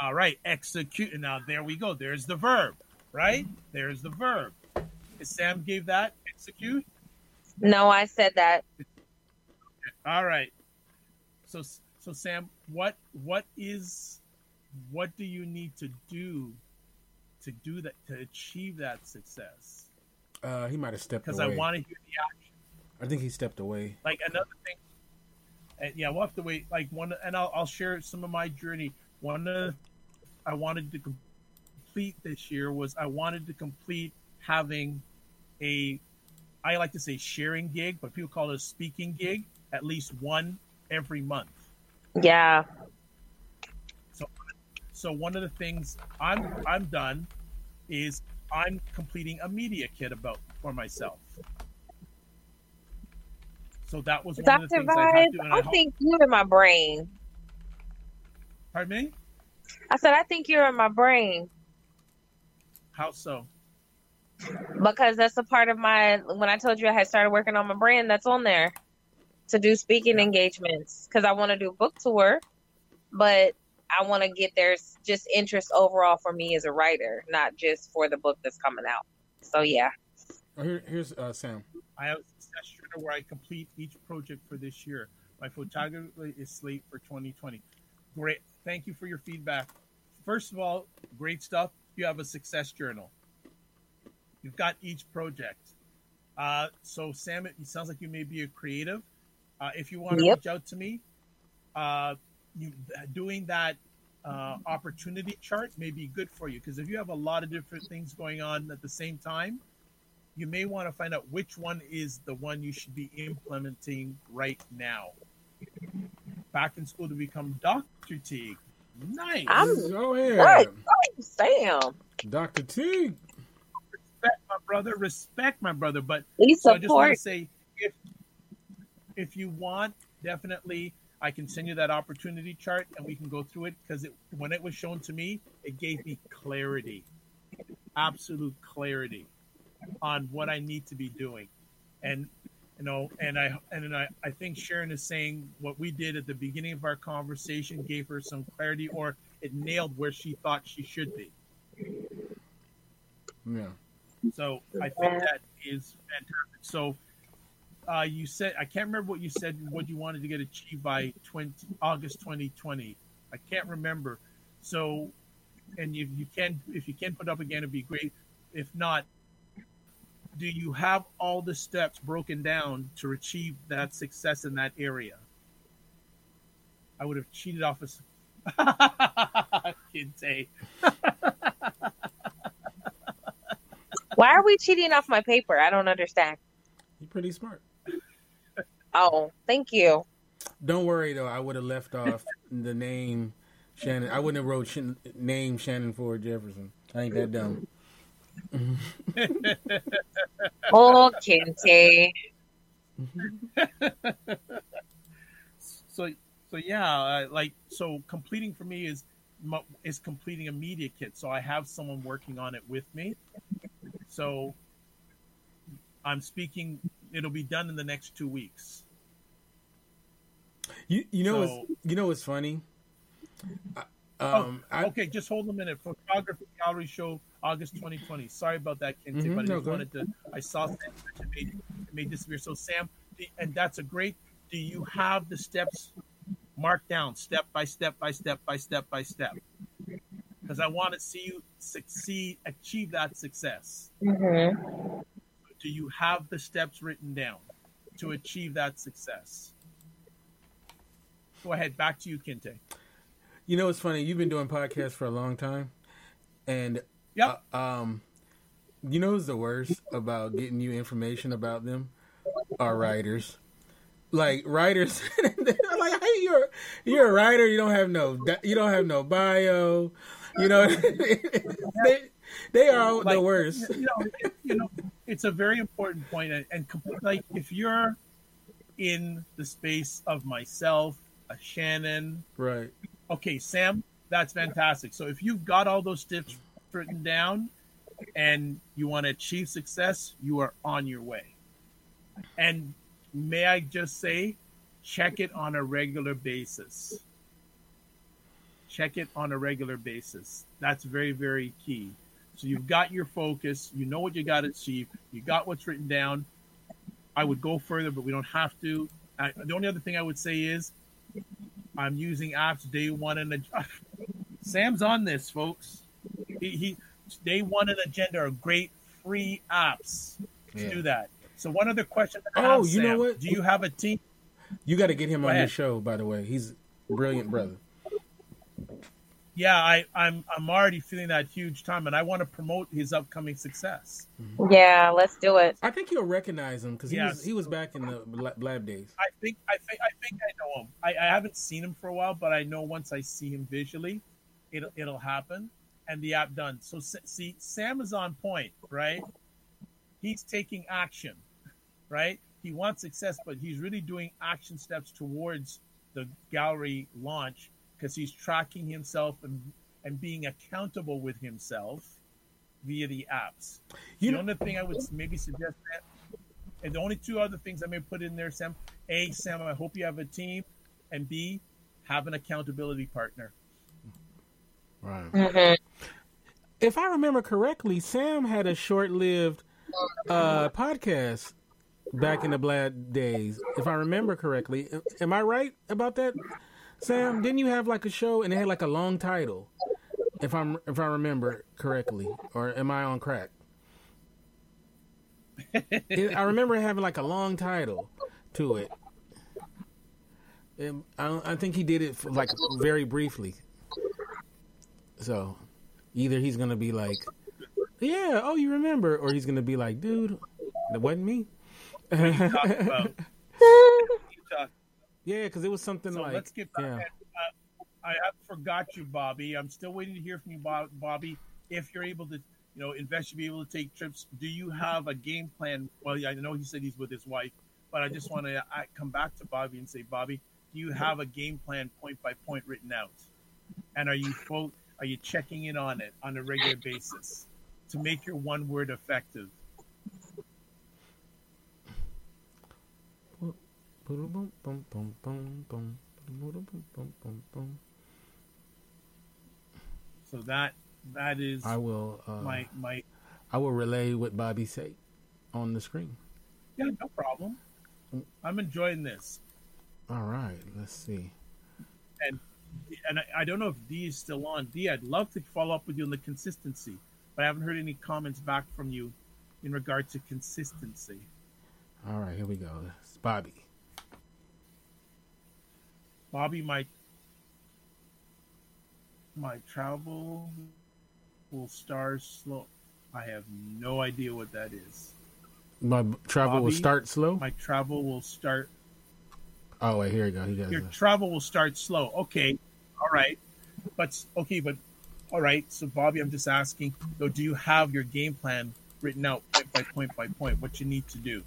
All right, execute. Now there we go. There's the verb, right? There's the verb. Sam gave that execute. No, I said that. All right. So so Sam, what what is what do you need to do to do that to achieve that success? Uh, he might have stepped Because. I want to hear the action. I think he stepped away. Like another thing. And yeah, we'll have to wait. Like one, and I'll, I'll share some of my journey. One of the I wanted to complete this year was I wanted to complete having a, I like to say sharing gig, but people call it a speaking gig, at least one every month. Yeah. So so one of the things I'm I'm done is I'm completing a media kit about for myself. So that was one of the Dr. things I have Vibes, to. And I I, think you're in my brain. Pardon me. I said, I think you're in my brain How so? because that's a part of my, when I told you I had started working on my brand, that's on there to do speaking Yeah. engagements because I want to do book tour, but I want to get there's just interest overall for me as a writer, not just for the book that's coming out. So yeah. Oh, here, here's uh, Sam. I have a success journal where I complete each project for this year. My photography is slate for 2020. Great. Thank you for your feedback. First of all, great stuff. You have a success journal. You've got each project. Uh, so, Sam, it sounds like you may be a creative. Uh, if you want to Yep. reach out to me, uh, you doing that uh, opportunity chart may be good for you because if you have a lot of different things going on at the same time, you may want to find out which one is the one you should be implementing right now. Back in school to become Dr. Teague. Nice. I'm- Go ahead. Right. Sam, Dr. T. respect my brother. Respect my brother. But we so I just want to say if if you want, definitely I can send you that opportunity chart and we can go through it because it, when it was shown to me, it gave me clarity, absolute clarity on what I need to be doing. And you know, and I and I, I think Sharon is saying what we did at the beginning of our conversation gave her some clarity or it nailed where she thought she should be. Yeah. So I think that is fantastic. So uh, you said I can't remember what you said what you wanted to get achieved by 20 August 2020. I can't remember. So and if you can if you can put up again it'd be great. If not, do you have all the steps broken down to achieve that success in that area? I would have cheated off a Kinte. Why are we cheating off my paper? I don't understand. You're pretty smart. Oh, thank you. Don't worry though. I would have left off the name Shannon. I wouldn't have wrote Shan- name Shannon Ford Jefferson. I ain't that dumb. Oh, Kinte. so so yeah uh, like so completing for me is is completing a media kit so i have someone working on it with me so i'm speaking it'll be done in the next two weeks You you know So- what's you know what's funny? I- Oh, Um, I, okay just hold a minute. Photography gallery show august 2020 sorry about that Kinte, Mhm, but i no, just wanted to i saw sam it made, it made disappear so sam the- and that's a great do you have the steps marked down step by step by step by step by step? Because i want to see you succeed achieve that success. Hmm do you have the steps written down to achieve that success? Go ahead back to you kinte you know what's funny? You've been doing podcasts for a long time, and yep uh, um, you know who's the worst about getting you information about them? Are writers. Like writers, like, hey, you're you're a writer. You don't have no you don't have no bio. You know, they they are the worst. you know, you know, it's a very important point, and, and like if you're in the space of myself, a Shannon, Right. Okay, Sam, that's fantastic. So if you've got all those tips written down, and you want to achieve success, you are on your way. And may I just say, check it on a regular basis. Check it on a regular basis. That's very, very key. So you've got your focus, you know what you got to achieve, you got what's written down. I would go further, but we don't have to. I, the only other thing I would say is I'm using apps day one and ag- Sam's on this, folks. He, he day one and agenda are great free apps to Yeah. do that. So one other question. I Oh, have, you know what? Do you have a team? You got to get him Go on your show. By the way, he's a brilliant brother. Yeah, I, I'm I'm already feeling that huge time, and I want to promote his upcoming success. Mm-hmm. Yeah, let's do it. I think you'll recognize him because he was he was back in the Bla- Blab days. I think I think I think I know him. I, I haven't seen him for a while, but I know once I see him visually, it'll it'll happen, and the app done. So see, Sam is on point, right? He's taking action, right? He wants success, but he's really doing action steps towards the gallery launch because he's tracking himself and and being accountable with himself via the apps. You the know, only thing I would maybe suggest that, and the only two other things I may put in there, Sam. A, Sam, I hope you have a team, and B, have an accountability partner. right. hmm If I remember correctly, Sam had a short-lived uh, podcast back in the Blab days. If I remember correctly, am I right about that, Sam? Didn't you have like a show and it had like a long title? If I'm if I remember correctly, or am I on crack? It- I remember having like a long title to it. And I, I think he did it for like very briefly. So either he's gonna be like, "Yeah, oh, you remember," or he's gonna be like, "Dude, that wasn't me." Talk about. You talk- yeah, because it was something So like, let's get back. yeah, Uh, I have forgot you, Bobby. I'm still waiting to hear from you, Bobby. If you're able to, you know, invest, you be able to take trips. Do you have a game plan? Well, yeah, I know he said he's with his wife, but I just want to I come back to Bobby and say, Bobby, do you have a game plan, point by point, written out? And are you are you checking in on it on a regular basis to make your one word effective? So that that is I will. Uh, my my I will relay what Bobby said on the screen. yeah, no problem. I'm enjoying this. All right. Let's see. and and I, I don't know if D is still on. D, I'd love to follow up with you on the consistency, but I haven't heard any comments back from you in regard to consistency. All right. Here we go. It's Bobby. Bobby, my my travel will start slow. I have no idea what that is. My travel will start slow. My travel will start. oh wait, here we go. Your travel will start slow. Okay, all right, but okay, but all right. So Bobby, I'm just asking. So, do you have your game plan written out point by point by point? What you need to do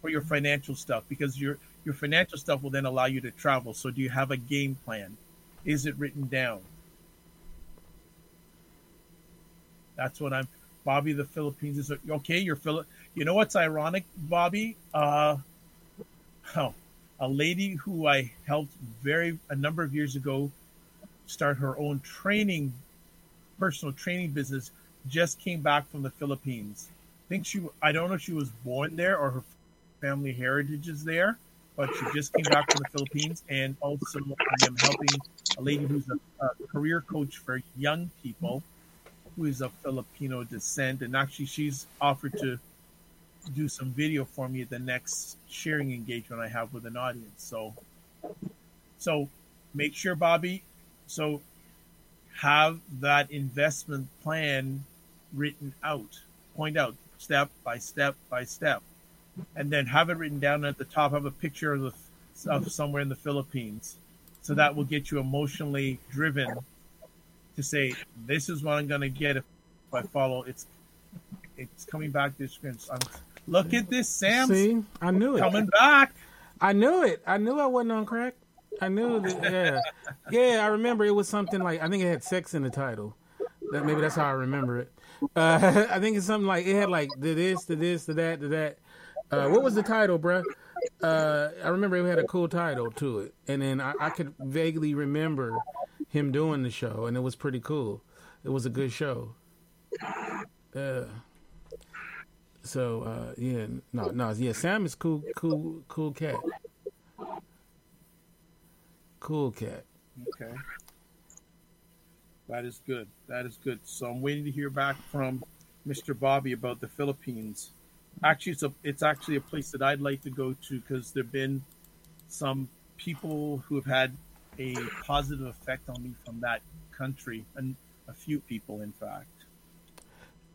for your financial stuff, because your your financial stuff will then allow you to travel. So, do you have a game plan? Is it written down? That's what I'm. Bobby, the Philippines is okay. You're Philip. You know what's ironic, Bobby? Uh, oh, a lady who I helped very a number of years ago start her own training, personal training business, just came back from the Philippines. I think she. I don't know if she was born there or her family heritage is there, but she just came back from the Philippines. And also, I am helping a lady who's a, a career coach for young people who is of Filipino descent, and actually she's offered to do some video for me at the next sharing engagement I have with an audience. So, so make sure, Bobby, so have that investment plan written out, point out step by step by step, and then have it written down at the top. Have a picture of the of somewhere in the Philippines, so that will get you emotionally driven to say this is what I'm going to get if I follow. It's it's coming back this. I'm, look at this, Sam See, I knew it. coming back. I knew it. I knew I wasn't on crack. I knew that. Yeah, yeah. I remember it was something like I think it had sex in the title. That maybe that's how I remember it. Uh, I think it's something like it had like the this, the this, the that, the that. Uh, what was the title, bruh? Uh, I remember it had a cool title to it, and then I, I could vaguely remember him doing the show, and it was pretty cool. It was a good show. Uh, so uh, yeah, no, no, yeah. Sam is cool, cool, cool cat. Cool cat. Okay. That is good. That is good. So I'm waiting to hear back from Mr. Bobby about the Philippines. Actually, it's a, it's actually a place that I'd like to go to because there've been some people who have had a positive effect on me from that country, and a few people, in fact.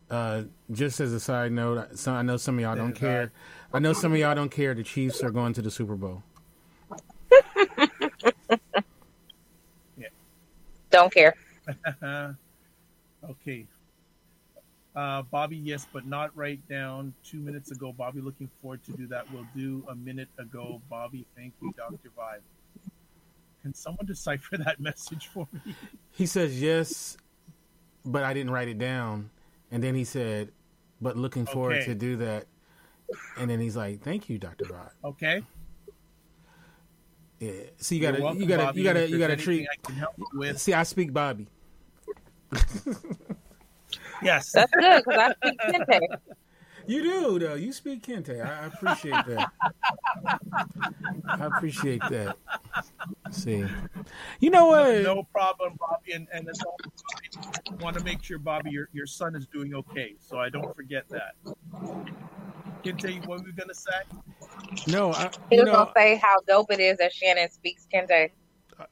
Uh, just as a side note, so I know some of y'all don't care. I know some of y'all don't care. The Chiefs are going to the Super Bowl. Don't care. okay. Uh, Bobby, yes, but not right down. Two minutes ago, Bobby, looking forward to do that. We'll do a minute ago. Bobby, thank you, Dr. Vibe. Can someone decipher that message for me? He says yes, but I didn't write it down. And then he said, but looking forward Okay. to do that. And then he's like, "Thank you, Doctor Rod." Okay. Yeah. So you gotta, welcome, you gotta, you gotta, you gotta treat. I can help you with. See, I speak Bobby. Yes. That's good because I speak Kinte. You do though. You speak Kinte. I I appreciate that. I appreciate that. See, you know what? no problem, Bobby. And, and as always, I want to make sure, Bobby, your, your son is doing okay. So I don't forget that. Kinte, what were we going to say? No, I, He you was know, gonna say how dope it is that Shannon speaks Kinte.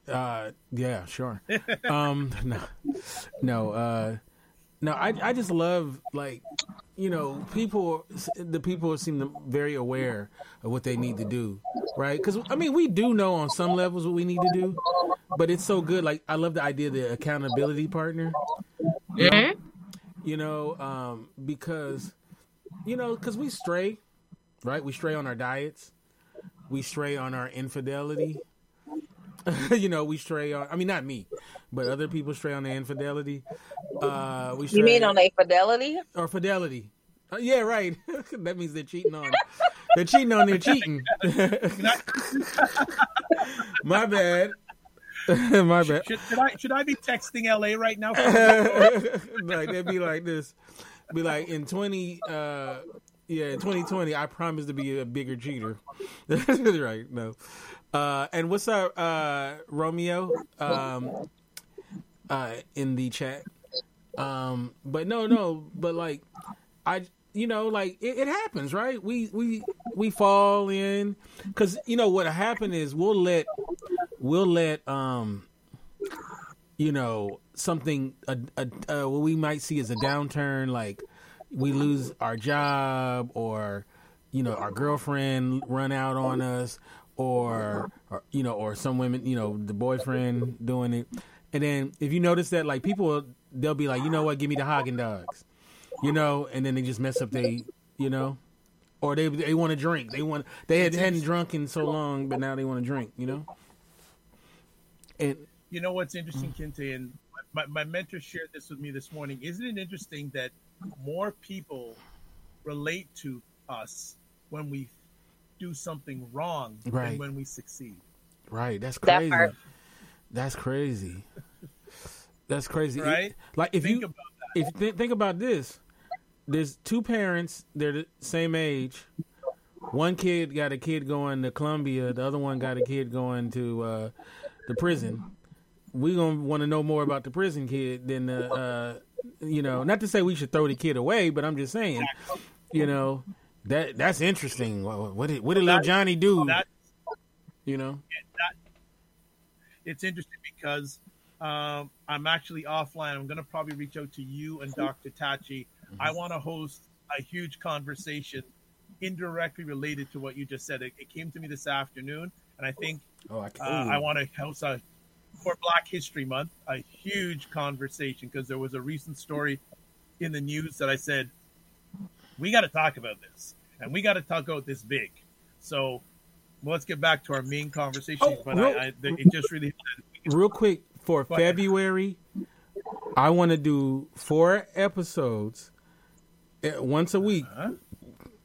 Uh, yeah, sure. Um, no, no, uh, no. I I just love like you know people. The people seem very aware of what they need to do, right? Because I mean, we do know on some levels what we need to do, but it's so good. Like I love the idea of the accountability partner. You know, you know um, because you know because we stray, right? We stray on our diets. We stray on our infidelity. you know, we stray on. I mean, not me, but other people stray on their infidelity. Uh, we stray You mean on a fidelity? or fidelity? Uh, yeah, right. that means they're cheating on. They're cheating on their cheating. My bad. My bad. Should, should I should I be texting LA right now? like they'd be like this. Be like in twenty uh yeah, in twenty twenty I promise to be a bigger cheater. right, no. Uh and what's up, uh Romeo? Um uh in the chat. Um but no no, but like I you know, like it, it happens, right? We we we fall in because you know what happened is we'll let we'll let um you know something a, a, uh, what we might see as a downturn, like we lose our job or you know our girlfriend run out on us or, or you know or some women you know the boyfriend doing it. And then if you notice that like people they'll be like you know what? Give me the Häagen-Dazs you know and then they just mess up they you know? Or they they want to drink. They want they had, hadn't drunk in so long but now they want to drink you know? And you know what's interesting, Kinte, and my, my mentor shared this with me this morning. Isn't it interesting that more people relate to us when we do something wrong Right. than when we succeed? Right, that's crazy. part. That's crazy. That's crazy. Right? like if Think you about that. if th- think about this, there's two parents. They're the same age. One kid got a kid going to Columbia. The other one got a kid going to uh, the prison. We gonna want to know more about the prison kid than the, uh, you know. Not to say we should throw the kid away, but I'm just saying, you know, that that's interesting. What, what did what did little Johnny do? That You know. it's interesting because um, I'm actually offline. I'm going to probably reach out to you and Dr. Tachi. I want to host a huge conversation indirectly related to what you just said. It, it came to me this afternoon, and I think Oh, I, uh, I want to host a for Black History Month a huge conversation because there was a recent story in the news that I said we got to talk about this and we got to talk about this big. So let's get back to our main conversation. Oh, but real- I, I, it just really real quick for ahead. February, I want to do four episodes eh, once a week, Huh?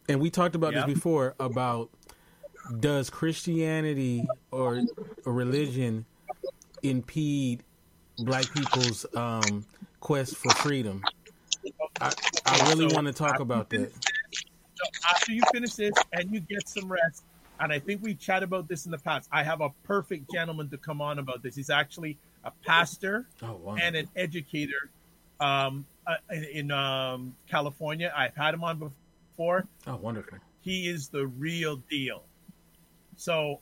and we talked about Yeah. this before about does Christianity or a religion impede Black people's um, quest for freedom? I, I really So, want to talk about that. this- so after you finish this and you get some rest, and I think we chat about this in the past. I have a perfect gentleman to come on about this. He's actually a pastor Oh wow! and an educator um, uh, in, in um, California. I've had him on before. Oh wonderful! He is the real deal. So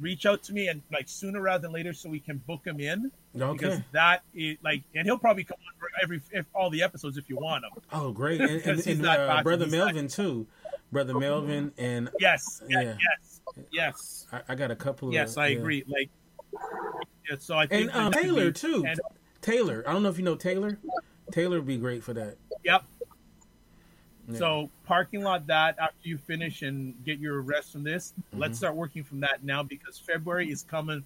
reach out to me and like sooner rather than later so we can book him in because that is like and he'll probably come on for every if, all the episodes if you want him. Oh great! And, and, and, uh, brother not- Melvin too. Brother Melvin and Yes, Yeah. yes, yes, yes, I, I got a couple of yes. I yeah. agree. Like, yeah, so I think And um, Taylor be- too. and- Taylor. I don't know if you know Taylor. Taylor would be great for that. Yep. Yeah. So parking lot that after you finish and get your rest from this, Mm-hmm. let's start working from that now because February is coming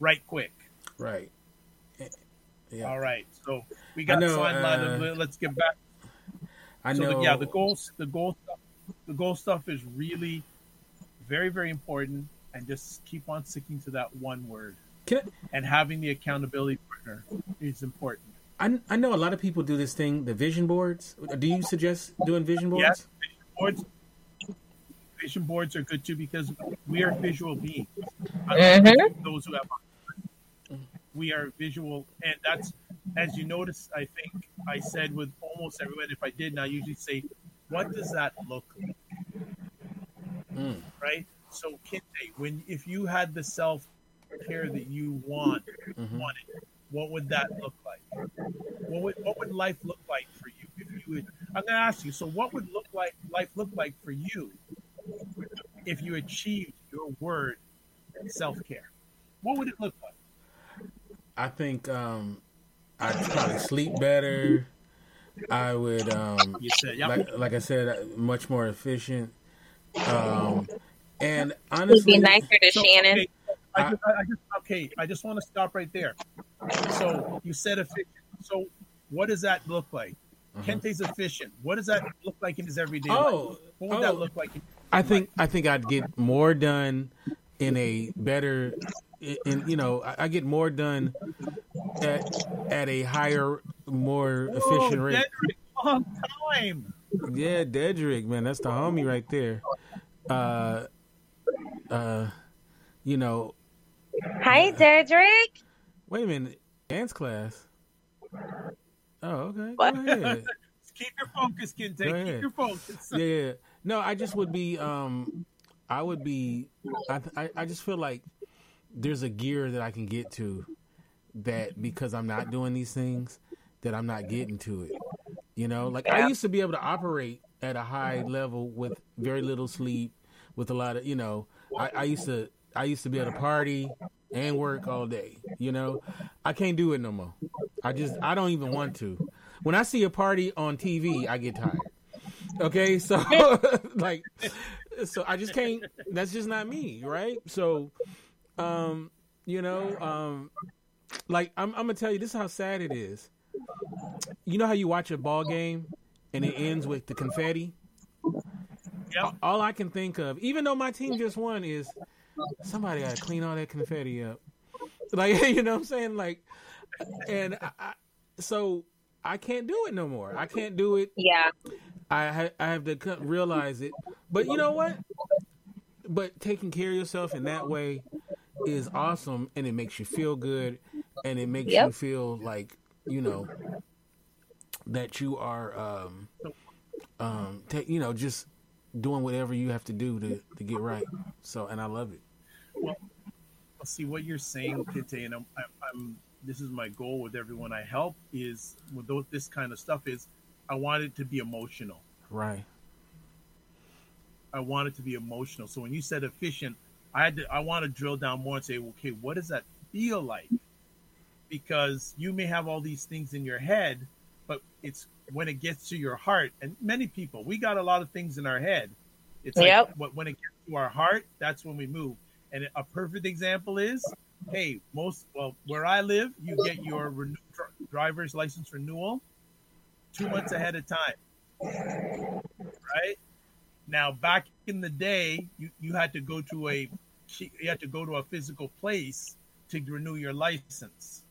right quick. Right. Yeah. All right. So we got know, signed uh, line. Let's get back. I so know. the, yeah, the goals, the goal, stuff, the goal stuff is really very, very important, and just keep on sticking to that one word. Can And having the accountability partner is important. I, I know a lot of people do this thing, the vision boards. Do you suggest doing vision boards? Yes, vision boards. Vision boards are good too because we are visual beings. Mhm. Those who have we are visual, and that's as you notice. I think I said with almost everyone. If I didn't, I usually say, "What does that look like?" Mm. Right. So, Kinte, when if you had the self care that you want, Mhm. wanted, what would that look like? What would what would life look like for you if you would? I'm going to ask you. So, what would look like life look like for you if you achieved your word self care? What would it look like? I think um, I'd probably sleep better. I would, um, said, yeah. like, like I said, uh, much more efficient. Um, and Would honestly, be nicer to So, Shannon. okay, I, just, I just okay. I just want to stop right there. So you said efficient. So what does that look like? Kinte's efficient. What does that look like in his everyday life? oh, What would that oh, look like? I think I think I'd get more done in a better and you know, I, I get more done at at a higher, more efficient rate. Dedrick, long time. Yeah, Dedrick, man, that's the homie right there. Uh, uh, you know, Hi, Dedrick. wait a minute, dance class. Oh, okay. What? Go ahead. Keep your focus, Kinte. Go ahead. Keep your focus. yeah, yeah. No, I just would be. Um, I would be. I, I I just feel like there's a gear that I can get to that because I'm not doing these things that I'm not getting to it. You know, like I used to be able to operate at a high level with very little sleep, with a lot of you know. I, I used to I used to be able to party and work all day. You know, I can't do it no more. I just I don't even want to. When I see a party on TV, I get tired. Okay, so like, so I just can't. That's just not me, right? So, um, you know, um, like I'm, I'm gonna tell you, this is how sad it is. You know how you watch a ball game and it ends with the confetti. Yep. All I can think of, even though my team just won, is somebody got to clean all that confetti up. Like, you know what I'm saying? Like, and I, I, so I can't do it no more. I can't do it Yeah. I ha- I have to co- realize it. But you know what? But taking care of yourself in that way is awesome, and it makes you feel good, and it makes Yep. you feel like you know that you are, um, um, ta- you know, just doing whatever you have to do to to get right. So, and I love it. Well, see what you're saying, Kinte, and I'm, I'm, I'm. This is my goal with everyone I help is with those, this kind of stuff is I want it to be emotional. Right. I want it to be emotional. So when you said efficient, I had to I want to drill down more and say, okay, what does that feel like? Because you may have all these things in your head, but it's when it gets to your heart, and many people, we got a lot of things in our head. It's like Yep. what when it gets to our heart, that's when we move. And a perfect example is, hey, most well, where I live, you get your renew, driver's license renewal two months ahead of time, right? Now, back in the day, you, you had to go to a you had to go to a physical place to renew your license.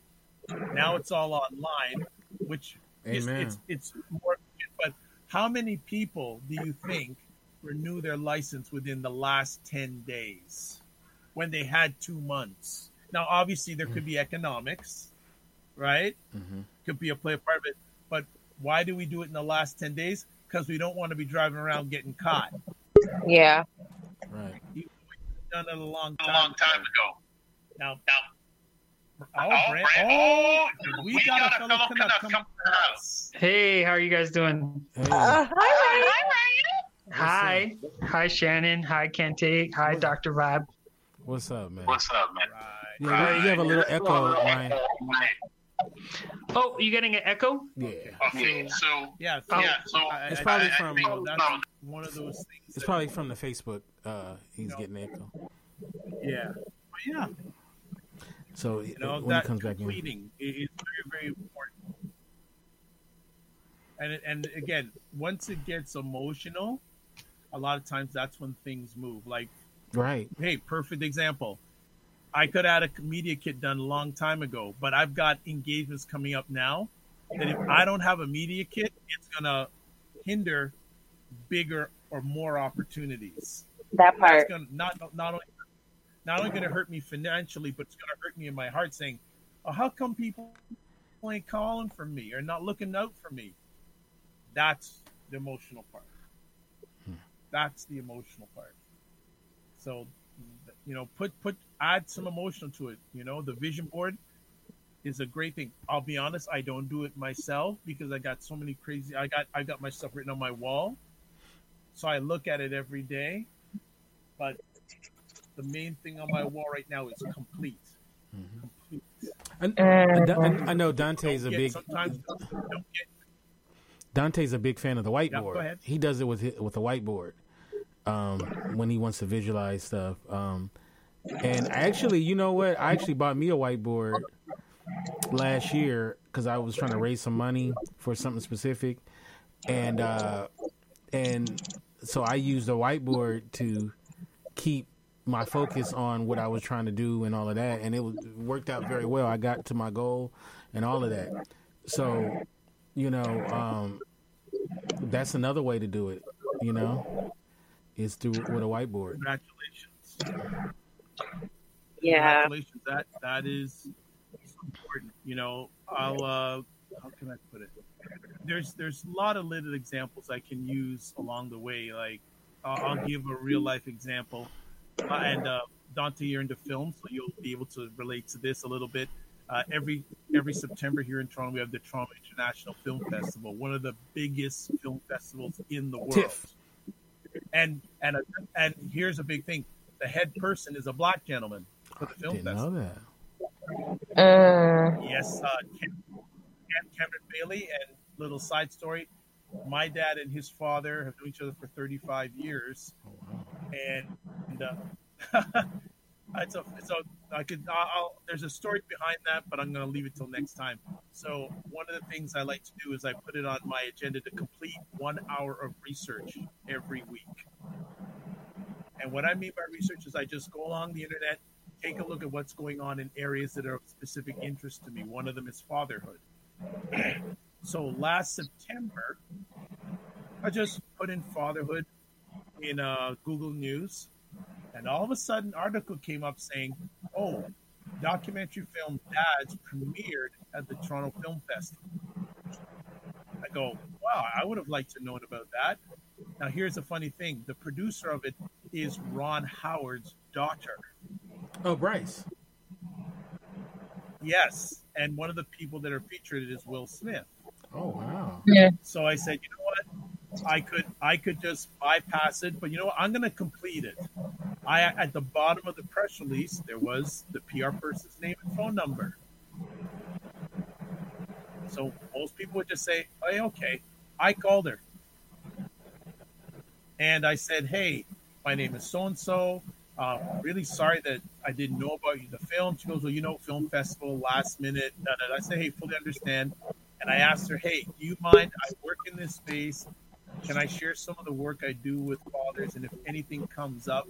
Now it's all online, which is it's it's more. But how many people do you think renew their license within the last ten days when they had two months? Now, obviously, there could be economics, right? hmm Could be a play a part of it. But why do we do it in the last ten days? Because we don't want to be driving around getting caught. Yeah. Right. Done it a long a time. long time ago. Now, Now, oh, oh, Brand, Brand- oh, oh, we, got, a fellow Canuck Canuck come come to the house. Hey, how are you guys doing? Hey. Uh, hi, Hi. Hi, Shannon. Hi, Kinte. Hi, Dr. Vibe. What's up, man? What's up, man? Right. Yeah, you have a little echo, Ryan. Oh, you getting an echo? Yeah. Okay, so Yeah, Oh. yeah, so It's I- probably I from- think that's one of those things. It's probably from the Facebook. Uh, he's getting echo. yeah, but yeah. So You know when that he comes back in, completing i- is very very important. And and again, once it gets emotional, a lot of times that's when things move. Like right? hey, perfect example. I could have had a media kit done a long time ago, but I've got engagements coming up now that if I don't have a media kit, it's gonna hinder bigger or more opportunities. That That's part. gonna not not only not only gonna hurt me financially, but it's gonna hurt me in my heart, saying, oh, "How come people ain't calling for me or not looking out for me?" That's the emotional part. Hmm. That's the emotional part. So, you know, put put add some emotion to it. You know, the vision board is a great thing. I'll be honest, I don't do it myself because I got so many crazy. I got I got my stuff written on my wall, so I look at it every day. But the main thing on my wall right now is complete. Mm-hmm. Complete. And, and and I know Dante's a big sometimes don't, don't get Dante's a big fan of the whiteboard. ahead. he does it with hi- with the whiteboard um, when he wants to visualize stuff. Um, and actually, you know what? I actually bought me a whiteboard last year because I was trying to raise some money for something specific, and uh, and so I used the whiteboard to keep my focus on what I was trying to do and all of that, and it worked out very well. I got to my goal and all of that. So, you know, um, that's another way to do it. You know, is through with a whiteboard. Congratulations. Yeah. Congratulations. That that is important. You know, I'll uh how can I put it? There's there's a lot of little examples I can use along the way. Like I'll, I'll give a real life example, uh, and uh, Dante, you're into film, so you'll be able to relate to this a little bit. Uh, every every September here in Toronto, we have the Toronto International Film Festival, one of the biggest film festivals in the world. TIFF. And and a, and here's a big thing: the head person is a black gentleman for the film Didn't festival. know that. Mm. Yes, uh, Cam- Cam- Cameron Bailey. And little side story: my dad and his father have known each other for 35 years, Oh, wow. and, and uh, it's a, it's a, I could, I'll, there's a story behind that, but I'm going to leave it till next time. So one of the things I like to do is I put it on my agenda to complete one hour of research every week. And what I mean by research is I just go along the internet, take a look at what's going on in areas that are of specific interest to me. One of them is fatherhood. so last September, I just put in fatherhood in uh, Google News, and all of a sudden, an article came up saying, "Oh, documentary film Dads premiered at the Toronto Film Festival." I go, "Wow, I would have liked to know about that." Now, here's the funny thing: the producer of it is Ron Howard's daughter. Oh, Bryce. Yes, and one of the people that are featured is Will Smith. Oh, wow. Yeah. So I said, you know what? I could I could just bypass it, but you know what? I'm going to complete it. I at the bottom of the press release there was the PR person's name and phone number. So most people would just say, "Hey, okay." I called her, and I said, "Hey, my name is so and so. Really sorry that I didn't know about you, the film." She goes, "Well, you know, film festival, last minute." Da, da, da. I said, "Hey, fully understand." And I asked her, "Hey, do you mind? I work in this space. Can I share some of the work I do with fathers? And if anything comes up,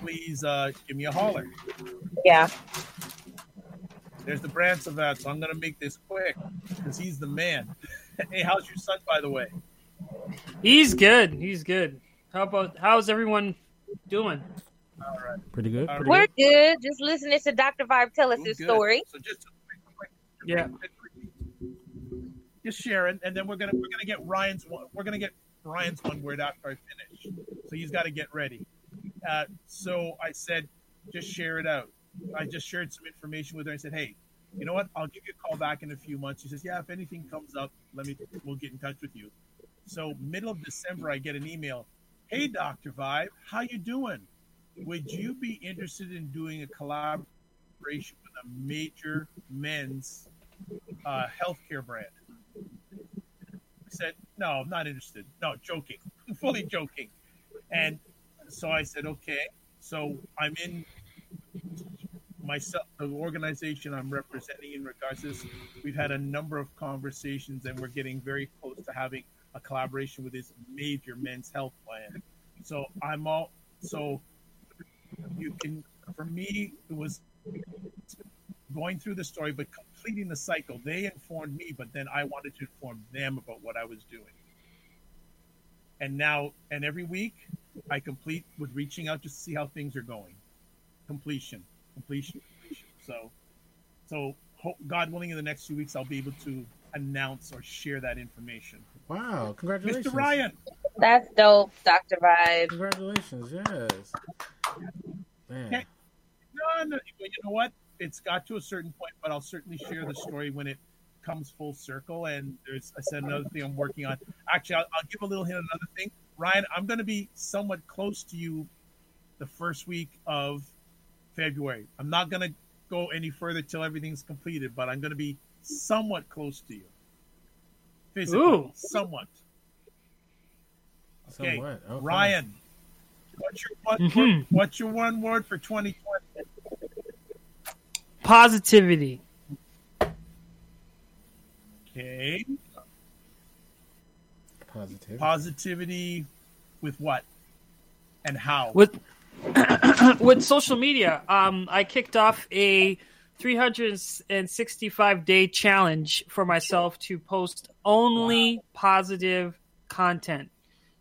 please uh, give me a holler." Yeah. There's the brands of that, so I'm gonna make this quick because he's the man. hey, how's your son, by the way? He's good. He's good. How about how's everyone doing? All right. Pretty good. All Pretty We're good. good. Just listening to Dr. Vibe tell us Well, his good. story. So just a quick, quick, Yeah. just sharing, and then we're gonna we're gonna get Ryan's one. We're gonna get Ryan's one word after I finish. So he's got to get ready. Uh, so I said, just share it out. I just shared some information with her. I said, hey, you know what? I'll give you a call back in a few months. She says, yeah, if anything comes up, let me we'll get in touch with you. So middle of December, I get an email. Hey, Doctor Vibe, how you doing? Would you be interested in doing a collaboration with a major men's uh, healthcare brand? I said, no, I'm not interested. No, joking, fully joking. And so I said, okay. So I'm in myself, the organization I'm representing in regards to this. We've had a number of conversations, and we're getting very close to having a collaboration with this major men's health plan. So I'm all so you can for me it was going through the story but completing the cycle they informed me but then i wanted to inform them about what i was doing and now and every week i complete with reaching out just to see how things are going completion completion completion so so ho- god willing in the next few weeks i'll be able to announce or share that information Wow. Congratulations. mr ryan That's dope, Dr. Vibe. Congratulations. Yes. Man. Okay. No, no, you know what? It's got to a certain point, but I'll certainly share the story when it comes full circle. And there's, I said another thing I'm working on. Actually, I'll, I'll give a little hint. Another thing, Ryan, I'm going to be somewhat close to you the first week of February. I'm not going to go any further till everything's completed, but I'm going to be somewhat close to you. Physically, Ooh. somewhat. Okay, Somewhat. Okay. Ryan, what's your one Mhm. word, what's your one word for 2020? Positivity. Okay, Positive. positivity with what and how? With with social media, um, I kicked off a 365 day challenge for myself to post only positive content.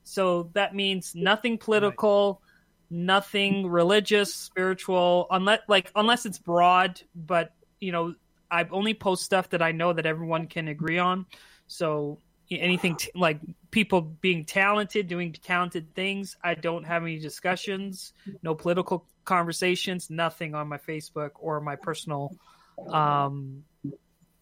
So that means nothing political, nothing religious, spiritual, unless like unless it's broad. But you know, I only post stuff that I know that everyone can agree on. So anything t- like people being talented, doing talented things. I don't have any discussions, no political conversations, nothing on my Facebook or my personal um,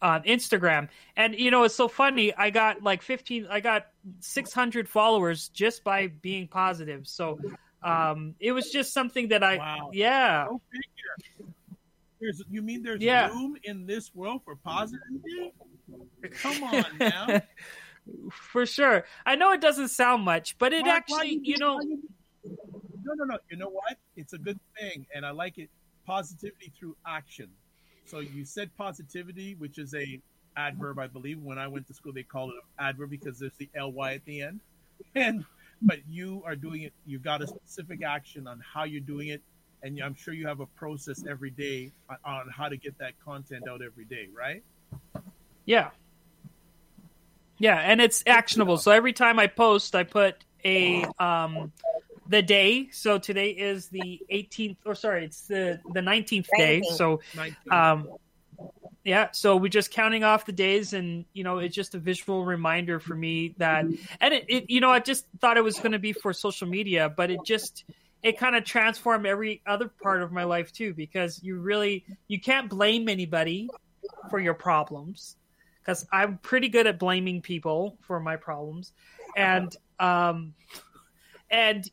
on Instagram. And you know, it's so funny. I got like 15, I got 600 followers just by being positive. So um, it was just something that I, Wow. yeah. There's, you mean there's Yeah. room in this world for positivity? Come on now. For sure. I know it doesn't sound much, but it Why- why actually, do you know, why do No, no, no. You know what? It's a good thing, and I like it. Positivity through action. So you said positivity, which is a adverb, I believe. When I went to school, they called it an adverb because there's the ly at the end. And but you are doing it. You got a specific action on how you're doing it, and I'm sure you have a process every day on, on how to get that content out every day, right? Yeah. Yeah, and it's actionable. So every time I post, I put a um the day. So today is the 18th or sorry, it's the the 19th day. 19th. So um yeah, so we're just counting off the days and you know, it's just a visual reminder for me that and it, it you know, I just thought it was going to be for social media, but it just it kind of transformed every other part of my life too because you really you can't blame anybody for your problems because I'm pretty good at blaming people for my problems, and um, and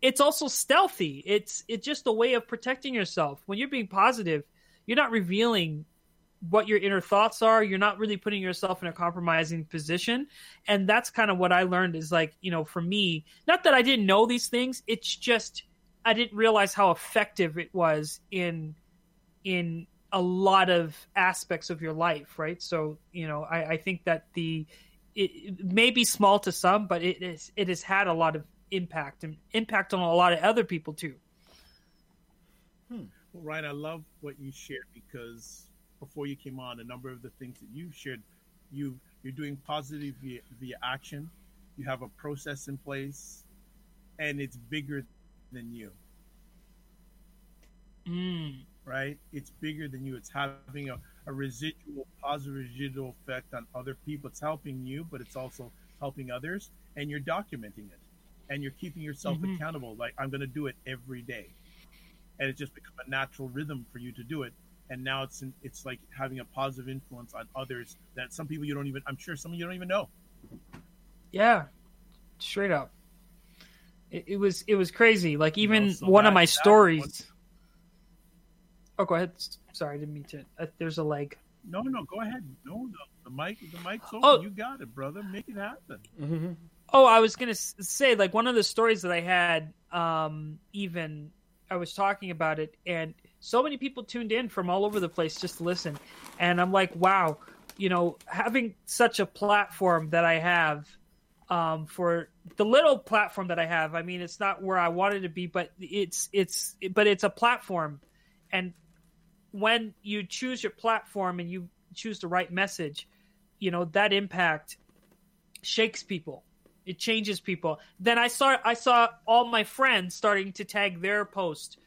it's also stealthy. It's it's just a way of protecting yourself. When you're being positive, you're not revealing what your inner thoughts are. You're not really putting yourself in a compromising position, and that's kind of what I learned. Is like you know, for me, not that I didn't know these things. It's just I didn't realize how effective it was in in a lot of aspects of your life, right? So, you know, I, I think that the it, it may be small to some, but it is it has had a lot of impact and impact on a lot of other people too. Well, Ryan, I love what you shared because before you came on, a number of the things that you shared, you you're doing positive via, via action. You have a process in place, and it's bigger than you, Mm, right? It's bigger than you. It's having a, a residual, positive residual effect on other people. It's helping you, but it's also helping others, and you're documenting it, and you're keeping yourself Mhm. accountable. Like I'm going to do it every day, and it's just become a natural rhythm for you to do it. And now it's in, it's like having a positive influence on others that some people you don't even. I'm sure some of you don't even know. yeah, straight up. It, it was it was crazy. Like even so one of my that stories. Was- Oh, go ahead. Sorry, I didn't mean to. Uh, there's a leg. No, no, go ahead. No, the, the mic, the mic's open. Oh. You got it, brother. Make it happen. Mm-hmm. Oh, I was gonna say like one of the stories that I had. Um, even I was talking about it, and so many people tuned in from all over the place just to listen, and I'm like, wow, you know, having such a platform that I have. Um, for the little platform that I have, I mean, it's not where I wanted to be, but it's it's but it's a platform, and when you choose your platform and you choose the right message, you know that impact shakes people. It changes people. Then i saw i saw all my friends starting to tag their post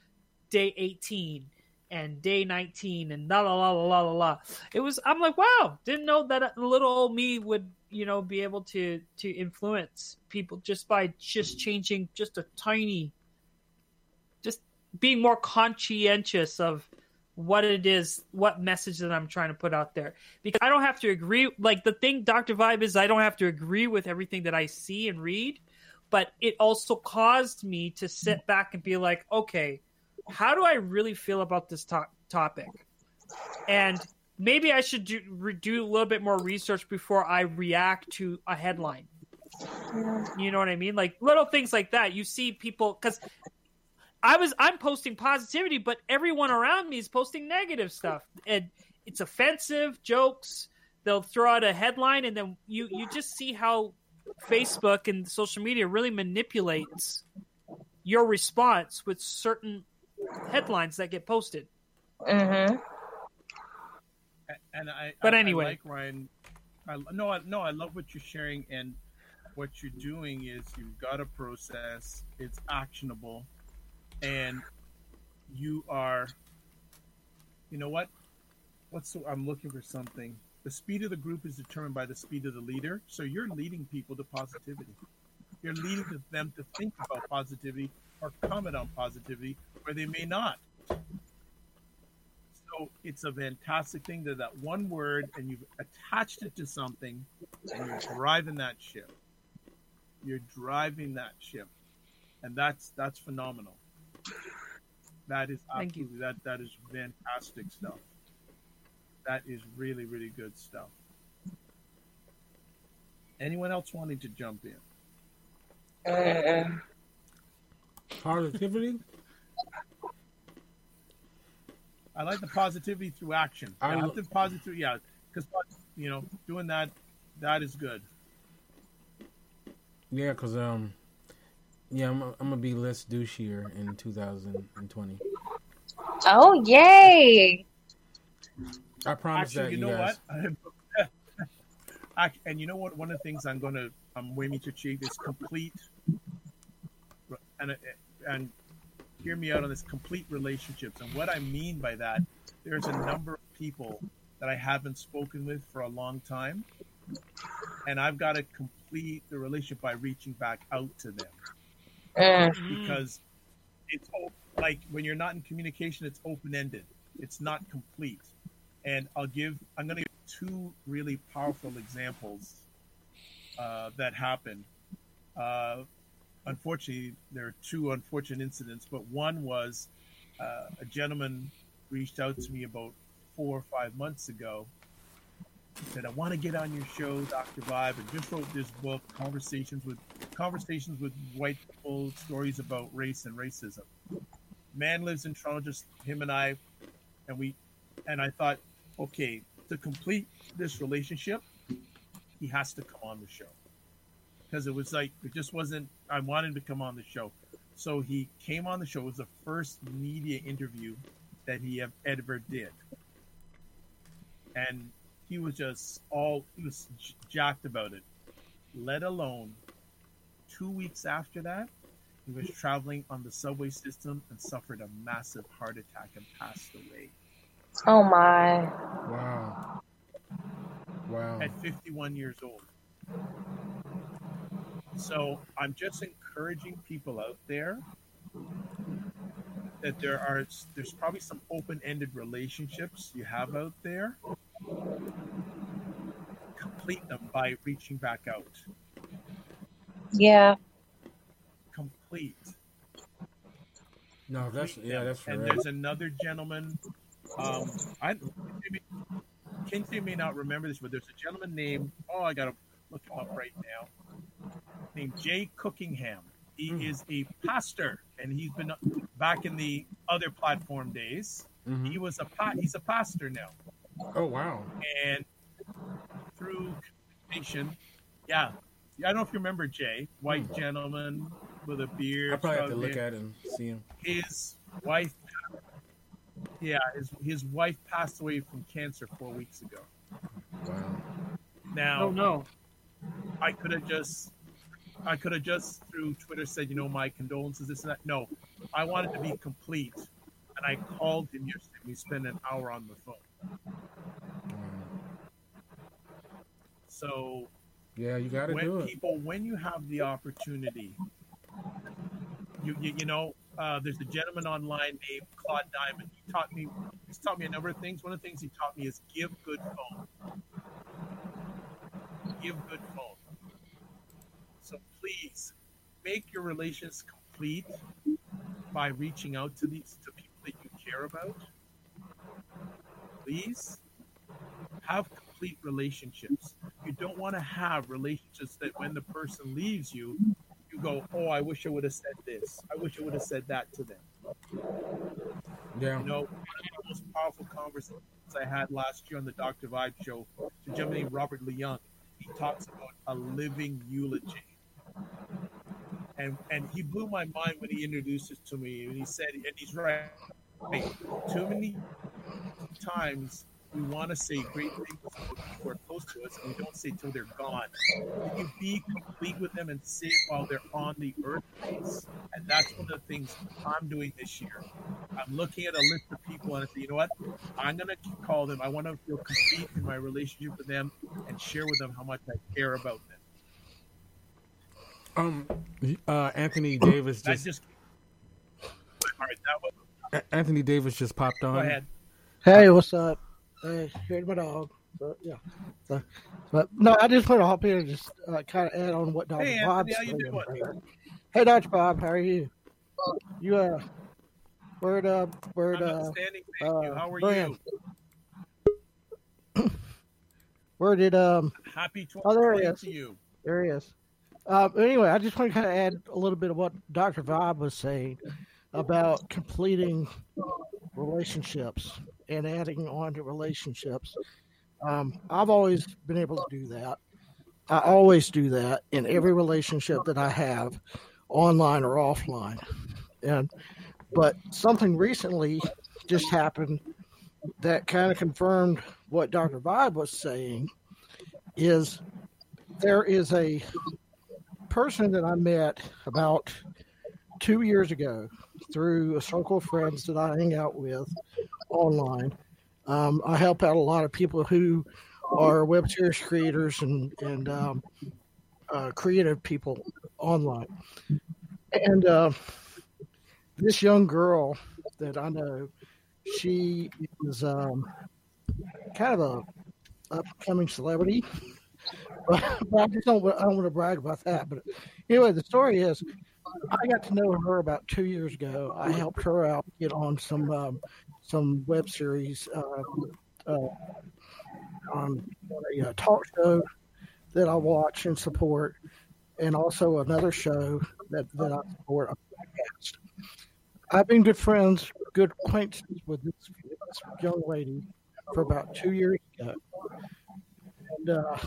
day 18 and day 19 and la la la la la la it was i'm like wow didn't know that little old me would you know be able to to influence people just by just changing just a tiny just being more conscientious of what it is, what message that I'm trying to put out there. Because I don't have to agree. Like the thing, Dr. Vibe, is I don't have to agree with everything that I see and read, but it also caused me to sit back and be like, okay, how do I really feel about this to- topic? And maybe I should do, re- do a little bit more research before I react to a headline. You know what I mean? Like little things like that. You see people because I was I'm posting positivity, but everyone around me is posting negative stuff, and it's offensive jokes. They'll throw out a headline, and then you you just see how Facebook and social media really manipulates your response with certain headlines that get posted. Mhm. and I. But I- I anyway. like Ryan. I no, I, no, I love what you're sharing, and what you're doing is you've got a process. It's actionable, and you are. You know what? What's the, I'm looking for something. The speed of the group is determined by the speed of the leader. So you're leading people to positivity. You're leading them to think about positivity or comment on positivity where they may not. So it's a fantastic thing that that one word and you've attached it to something and you're driving that ship. You're driving that ship. And that's that's phenomenal. That is Thank you. absolutely that that is fantastic stuff. That is really, really good stuff. Anyone else wanting to jump in? Mm-mm. Positivity. I like the positivity through action. I I lo- the positivity, yeah, because you know, doing that, that is good. Yeah, cause um, yeah, I'm, I'm gonna be less douchier in 2020. Oh yay! I promise Actually, that you you, know guys. what? Ac- and you know what? One of the things I'm gonna, um, I'm waiting to achieve is complete, and and hear me out on this complete relationships. And what I mean by that, there's a number of people that I haven't spoken with for a long time, and I've got to complete the relationship by reaching back out to them. Mm. because it's like when you're not in communication, it's open ended. It's not complete. And I'll give. I'm going to give two really powerful examples uh, that happened. Uh, unfortunately, there are two unfortunate incidents, but one was uh, a gentleman reached out to me about four or five months ago. He said, "I want to get on your show, Doctor Vibe, and just wrote this book, Conversations with Conversations with White People, Stories about Race and Racism." Man lives in Toronto, just him and I, and we, and I thought, okay, to complete this relationship, he has to come on the show because it was like it just wasn't. I wanted to come on the show, so he came on the show. It was the first media interview that he ever did, and he was just all he was j- jacked about it. Let alone two weeks after that, he was traveling on the subway system and suffered a massive heart attack and passed away Oh my. Wow. Wow. at 51 years old. So I'm just encouraging people out there that there are there's probably some open-ended relationships you have out there. Complete them by reaching back out. Yeah. Complete. No, that's yeah, that's right. and there's another gentleman. Um, I Kinte may not remember this, but there's a gentleman named oh, I gotta look him up right now. Named Jay Cookingham. He Mhm. is a pastor, and he's been back in the other platform days. Mhm. He was a pa- he's a pastor now, Oh wow. and through communication, yeah. I don't know if you remember Jay, white mm-hmm. gentleman with a beard. I probably have to look beard at him, see him. his wife yeah his, his wife passed away from cancer four weeks ago Wow. now Oh no. i could have just i could have just through twitter said you know my condolences this and that no i wanted to be complete and i called him yesterday we spent an hour on the phone so Yeah, you got to do when it. people when you have the opportunity you you, you know uh, there's a gentleman online named Claude Diamond. He taught me he's taught me a number of things. One of the things he taught me is give good phone. Give good phone. So please make your relations complete by reaching out to these to people that you care about. Please have complete relationships. You don't want to have relationships that when the person leaves you, you go, "Oh, I wish I would have said this. I wish I would have said that to them." Yeah. You know, one of the most powerful conversations I had last year on the Dr. Vibe show, the gentleman named Robert Leung, he talks about a living eulogy. and and he blew my mind when he introduced it to me. And he said, and he's right. Too many times we want to say great things to people who are close to us, and we don't say till they're gone. Can you be complete with them and say it while they're on the earth, please? And that's one of the things I'm doing this year. I'm looking at a list of people and I say, you know what? I'm gonna call them. I want to feel complete in my relationship with them and share with them how much I care about them. Um, uh, Anthony Davis That's just, just all right. That was Anthony Davis just popped on. go ahead. Hey, what's up? Hey, here's my dog. But yeah, so, but no, I just want to hop in and just uh, kind of add on what Dr. Hey, Bob's Anthony, saying. Hey, Dr. Bob, how are you? You uh, where'd uh, where'd uh, uh, How are Brand. you? where did um, Happy Oh, there he 2020 is. to you. There he is. Uh, anyway, I just want to kind of add a little bit of what Dr. Vibe was saying about completing relationships and adding on to relationships. Um, I've always been able to do that. I always do that in every relationship that I have, online or offline. And but something recently just happened that kind of confirmed what Dr. Vibe was saying is there is a person that I met about two years ago through a circle of friends that I hang out with online. Um, I help out a lot of people who are web series creators and and um, uh, creative people online. And uh, this young girl that I know, she is um, kind of a upcoming celebrity but, I just don't. I don't want to brag about that. But anyway, the story is, I got to know her about two years ago. I helped her out get on some um, some web series uh, uh, on a uh, talk show that I watch and support, and also another show that that I support. I've been good friends, good acquaintances with this, this young lady for about two years ago, and. Uh,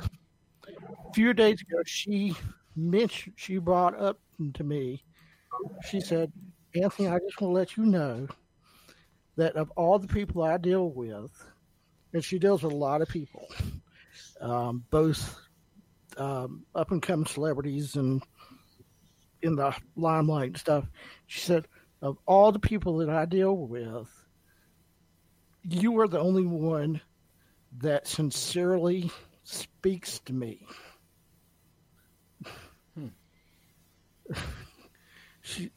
a few days ago, she mentioned, she brought up to me, she said, Anthony, I just want to let you know that of all the people I deal with, and she deals with a lot of people, um, both um, up and coming celebrities and in the limelight and stuff. She said, of all the people that I deal with, you are the only one that sincerely speaks to me. She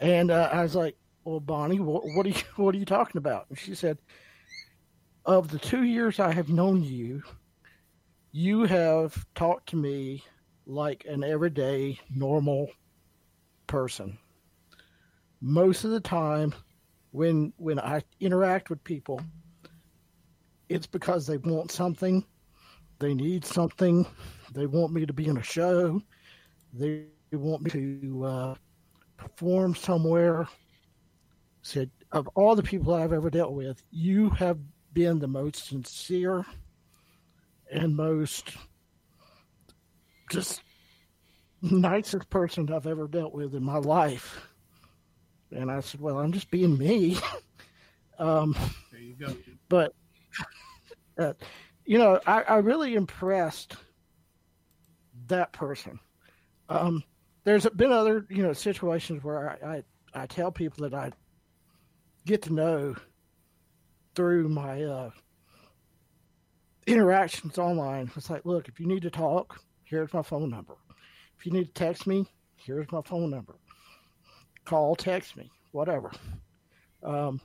and uh, I was like, "Well, Bonnie, what, what are you what are you talking about?" And she said, "Of the two years I have known you, you have talked to me like an everyday, normal person. Most of the time, when when I interact with people." it's because they want something, they need something, they want me to be in a show, they want me to uh, perform somewhere. Said of all the people I've ever dealt with, you have been the most sincere and most just nicest person I've ever dealt with in my life. And I said, "Well, I'm just being me." um, There you go. but uh, you know, I, I really impressed that person. Um, there's been other you know situations where I, I I tell people that I get to know through my uh, interactions online. It's like, look, if you need to talk, here's my phone number. If you need to text me, here's my phone number. Call, text me, whatever. Um,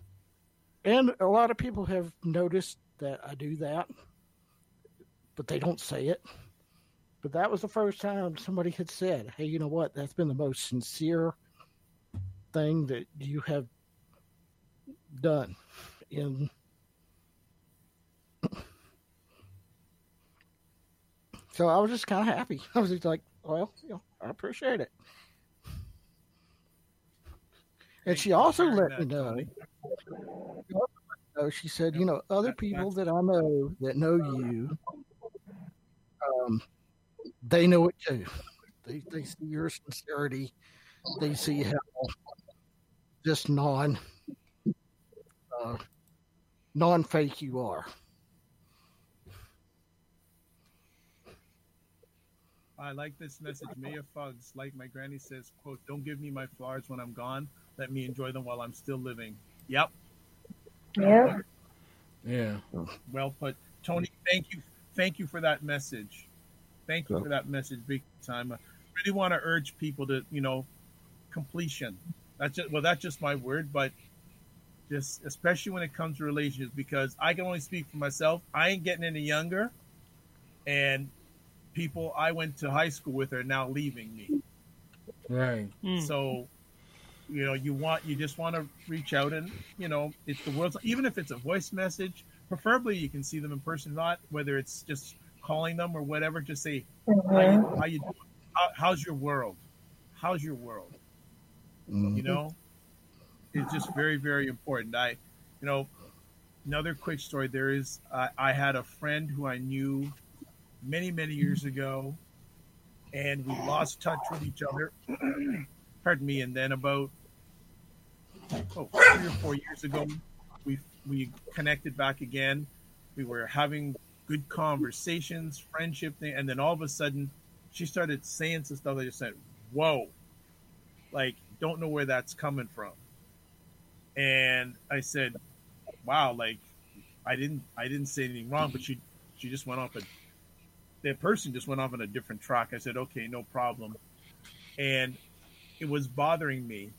and a lot of people have noticed that I do that, but they don't say it. But that was the first time somebody had said, "Hey, you know what? That's been the most sincere thing that you have done." In so I was just kind of happy. I was just like, "Well, you know, I appreciate it." And she also let me know she said, you know, other people that I know that know you, um, they know it too. They they see your sincerity. They see how just non uh, non fake you are. I like this message. Maya Fugs, like my granny says, quote, don't give me my flowers when I'm gone. Let me enjoy them while I'm still living. Yep. Yeah. Yeah. Well put. Tony, thank you. Thank you for that message. Thank you for that message, big time. I really want to urge people to, you know, completion. That's just well, that's just my word, but just especially when it comes to relationships, because I can only speak for myself. I ain't getting any younger, and people I went to high school with are now leaving me. Right. Hmm. So, you know, you want you just want to reach out and you know, it's the world's even if it's a voice message, preferably you can see them in person, not whether it's just calling them or whatever. Just say, how you, mm-hmm. how you doing? How, how's your world? How's your world? You mm-hmm. know, it's just very very important. I, you know, another quick story. There is I I had a friend who I knew many many years mm-hmm. ago, and we lost touch with each other. Pardon me. And then about oh, three or four years ago, we we connected back again. We were having good conversations, friendship thing, and then all of a sudden, she started saying some stuff. I just said, "Whoa!" Like, don't know where that's coming from. And I said, "Wow!" Like, I didn't I didn't say anything wrong, but she she just went off a that person just went off on a different track. I said, "Okay, no problem," and it was bothering me.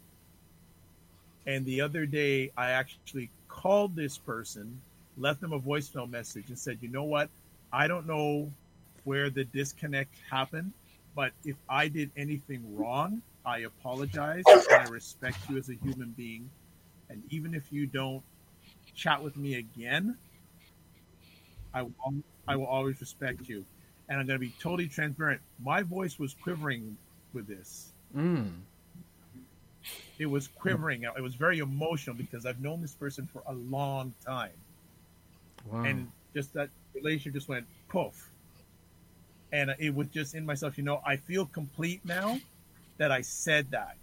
And the other day, I actually called this person, left them a voicemail message, and said, "You know what? I don't know where the disconnect happened, but if I did anything wrong, I apologize and I respect you as a human being. And even if you don't chat with me again, I will, I will always respect you. And I'm going to be totally transparent. My voice was quivering with this. Mm. It was quivering. It was very emotional because I've known this person for a long time. Wow. And just that relationship just went poof. And it was just in myself, you know, I feel complete now that I said that.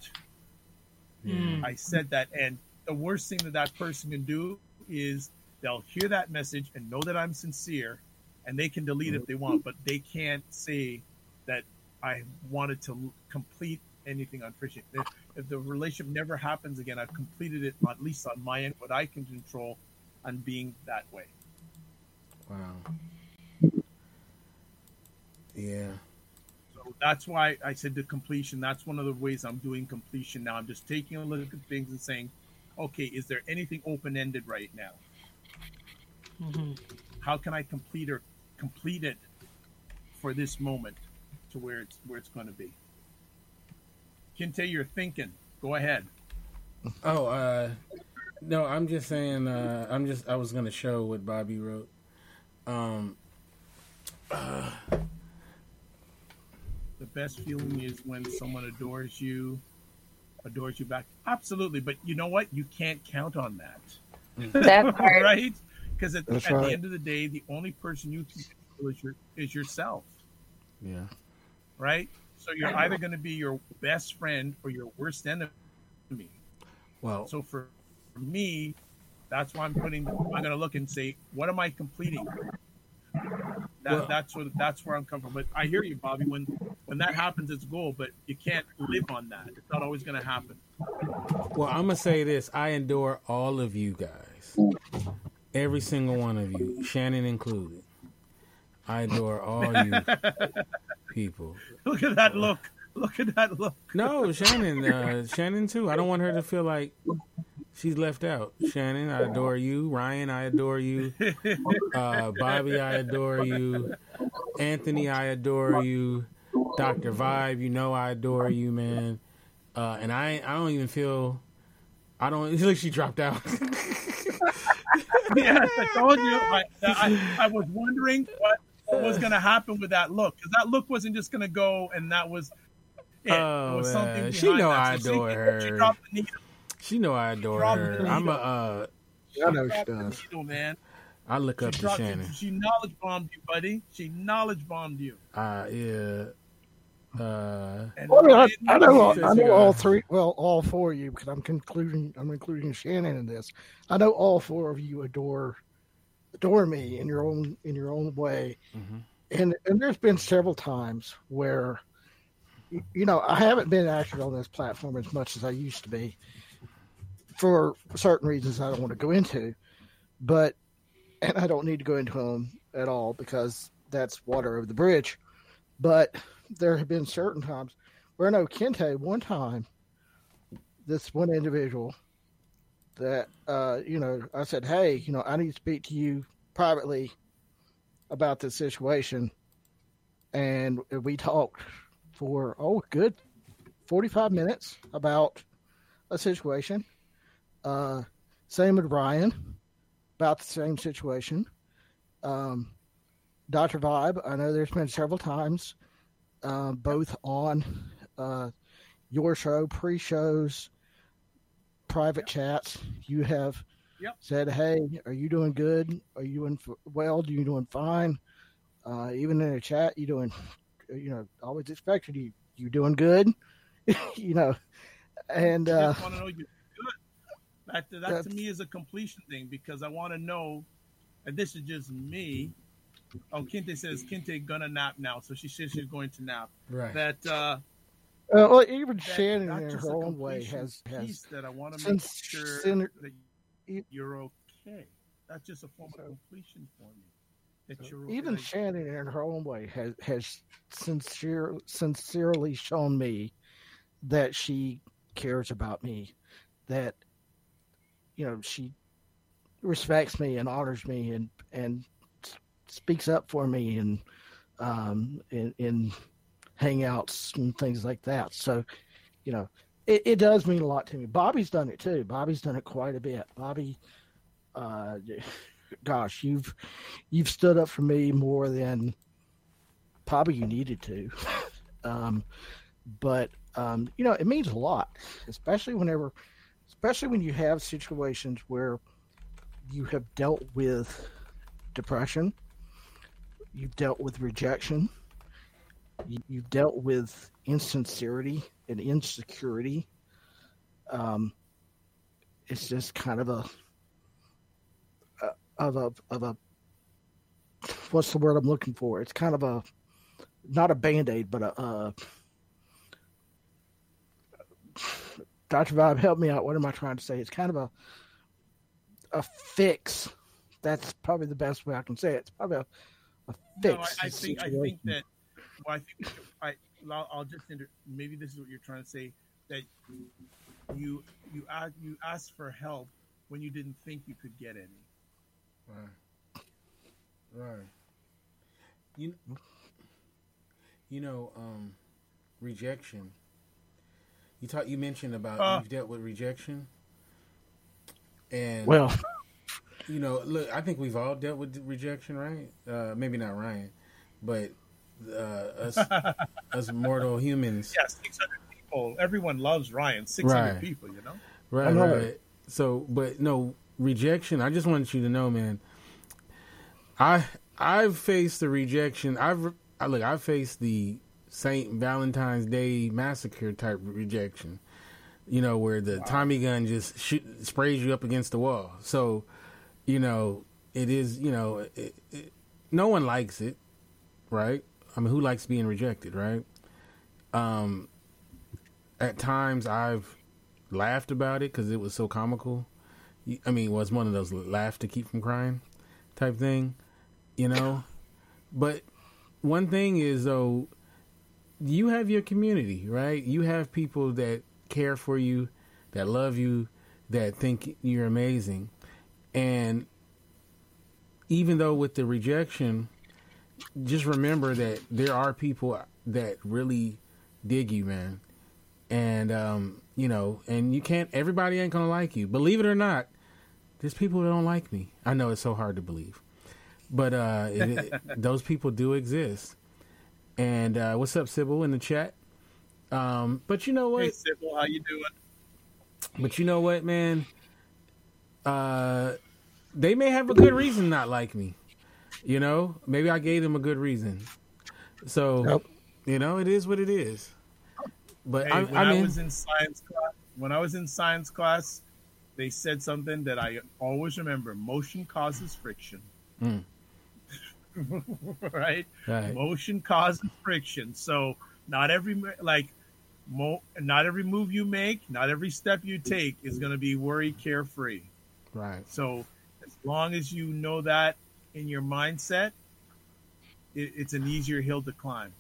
Mm. I said that. And the worst thing that that person can do is they'll hear that message and know that I'm sincere and they can delete it if they want, but they can't say that I wanted to complete anything on friendship. If, if the relationship never happens again, I've completed it at least on my end, what I can control on being that way. Wow. Yeah. So that's why I said the completion. That's one of the ways I'm doing completion now. I'm just taking a look at things and saying, okay, is there anything open ended right now? Mhm. How can I complete or complete it for this moment to where it's where it's going to be? Kinte, you're thinking. Go ahead. Oh, uh, no, I'm just saying. Uh, I'm just. I was gonna show what Bobby wrote. Um, uh, The best feeling is when someone adores you, adores you back. Absolutely, but you know what? You can't count on that. That part. right? Because at, at right. the end of the day, the only person you can control is, your, is yourself, yeah. right? So you're either going to be your best friend or your worst enemy. Well, So for, for me, that's why I'm putting. I'm going to look and say, what am I completing? That, Well- that's what that's where I'm coming from. But I hear you, Bobby. When when that happens, it's goal. But you can't live on that. It's not always going to happen. well, I'm gonna say this. I adore all of you guys. Every single one of you, Shannon included. I adore all you people. Look at that look. Look at that look. No, Shannon, uh, Shannon too. I don't want her to feel like she's left out. Shannon, I adore you. Ryan, I adore you. Uh, Bobby, I adore you. Anthony, I adore you. Doctor Vibe, you know I adore you, man. Uh, and I, I don't even feel. I don't. It's like she dropped out. yes, I told you. I, I, I was wondering what, what was going to happen with that look because that look wasn't just going to go, and that was. It. Oh, There was man. something She behind know that. I So see, adore She her. dropped the needle. She know I adore her. I'm a. Uh, I know she dropped the does. needle, man. I look She up to dropped it. Shannon. She knowledge bombed you, buddy. She knowledge bombed you. Uh, yeah. Uh, And Well, I, I, I know, all, I know all three. Well, all four of you, because I'm concluding. I'm including Shannon in this. I know all four of you adore adore me in your own in your own way, mhm. and and there's been several times where, you know, I haven't been active on this platform as much as I used to be, for certain reasons I don't want to go into, but and I don't need to go into them at all because that's water over the bridge. But there have been certain times where I know Kinte one time, this one individual that uh, you know, I said, Hey, you know, I need to speak to you privately about this situation and we talked for oh good forty five minutes about a situation. Uh same with Ryan about the same situation. Um Dr. Vibe, I know there's been several times uh, both on uh, your show, pre shows, private chats. You have Yep. said, Hey, are you doing good? Are you in well? Are you doing fine? Uh, even in a chat, you doing, you know, always expected you, you doing good, you know, and, uh, want to know good. That, that That's- to me is a completion thing because I want to know, and this is just me. Oh, Kinte says Kinte gonna nap now, so she says she's going to nap. Right. That uh, uh, well, even that Shannon that's in her own way has, has, that I want to make since- sure sin- that you're okay. That's just a form of completion for me. That you're even okay. Shannon in her own way has has sincere sincerely shown me that she cares about me, that you know she respects me and honors me and and speaks up for me and um in, in hangouts and things like that. So, you know, it, it does mean a lot to me. Bobby's done it too. Bobby's done it quite a bit. Bobby, uh, gosh, you've you've stood up for me more than probably you needed to. um, but um, you know, it means a lot, especially whenever, especially when you have situations where you have dealt with depression, you've dealt with rejection, you, you've dealt with insincerity and insecurity. Um, it's just kind of a of a of a what's the word I'm looking for? It's kind of a not a band aid, but a, uh Doctor Vibe, help me out. What am I trying to say? It's kind of a a fix. That's probably the best way I can say it. It's probably a, a fix. No, I, I think I think that. Well, I think I. I'll, I'll just inter- maybe this is what you're trying to say that you you ask, you asked for help when you didn't think you could get any. Right. Right. You you know, um, rejection. You talk. You mentioned about Uh. you've dealt with rejection, and well, you know, look, I think we've all dealt with rejection, right? Uh, maybe not Ryan, but uh, us, us mortal humans. Yeah, 600 people. Everyone loves Ryan. 600 Right. people, you know. Right, I right. it. So, but no rejection. I just wanted you to know, man. I I've faced the rejection. I've I, look. I've faced the Saint Valentine's Day massacre type rejection. You know, where the Tommy gun just shoot, sprays you up against the wall. So, you know, it is. You know, it, it, no one likes it, right? I mean, who likes being rejected, right? Um, at times I've laughed about it because it was so comical. I mean, it was one of those laugh to keep from crying type thing, you know. but one thing is though, you have your community, right? You have people that care for you, that love you, that think you're amazing, and even though with the rejection, just remember that there are people that really dig you, man and um, you know, and you can't. Everybody ain't gonna like you. Believe it or not, there's people that don't like me. I know it's so hard to believe, but uh, it, those people do exist. And uh, what's up, Sybil, in the chat? Um, but you know what? Hey, Sybil, how you doing? But you know what, man? Uh, they may have a good reason not like me. You know, maybe I gave them a good reason. So, Yep. You know, it is what it is. But Hey, I, when I I, was in science class, when I was in science class, they said something that I always remember: motion causes friction. Mm. right? right. Motion causes friction. So not every like, mo- not every move you make, not every step you take is going to be worry carefree. right. So as long as you know that in your mindset, it, it's an easier hill to climb.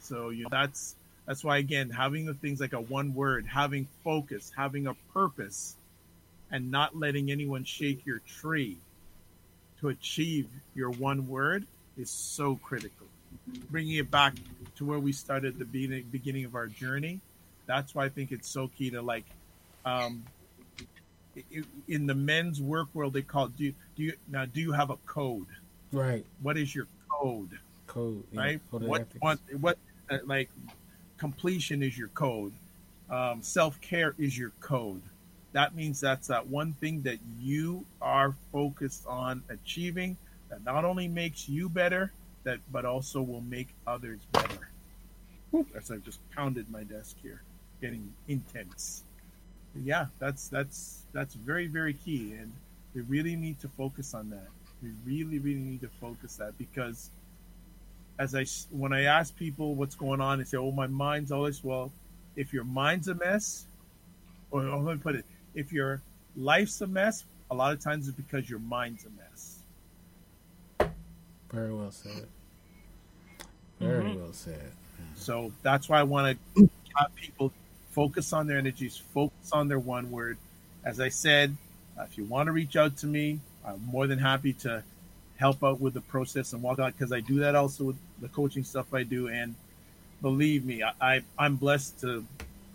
So you know, that's that's why again having the things like a one word, having focus, having a purpose, and not letting anyone shake your tree to achieve your one word is so critical. Bringing it back to where we started the beginning, beginning of our journey, that's why I think it's so key to like um, in the men's work world they call do you, do you now do you have a code Right. what is your code Code. right what what what uh, like completion is your code um, self-care is your code that means that's that one thing that you are focused on achieving that not only makes you better that but also will make others better. As i've just pounded my desk here getting intense. Yeah that's that's that's very very key and we really need to focus on that. We really really need to focus that because as i when i ask people what's going on they say oh my mind's always well if your mind's a mess or or let me put it if your life's a mess a lot of times it's because your mind's a mess Very well said. Very Mm-hmm. well said. So that's why I want to have people focus on their energies, focus on their one word. As I said, uh, if you want to reach out to me, I'm more than happy to help out with the process and walk out because I do that also with the coaching stuff I do. And believe me, I, I I'm blessed to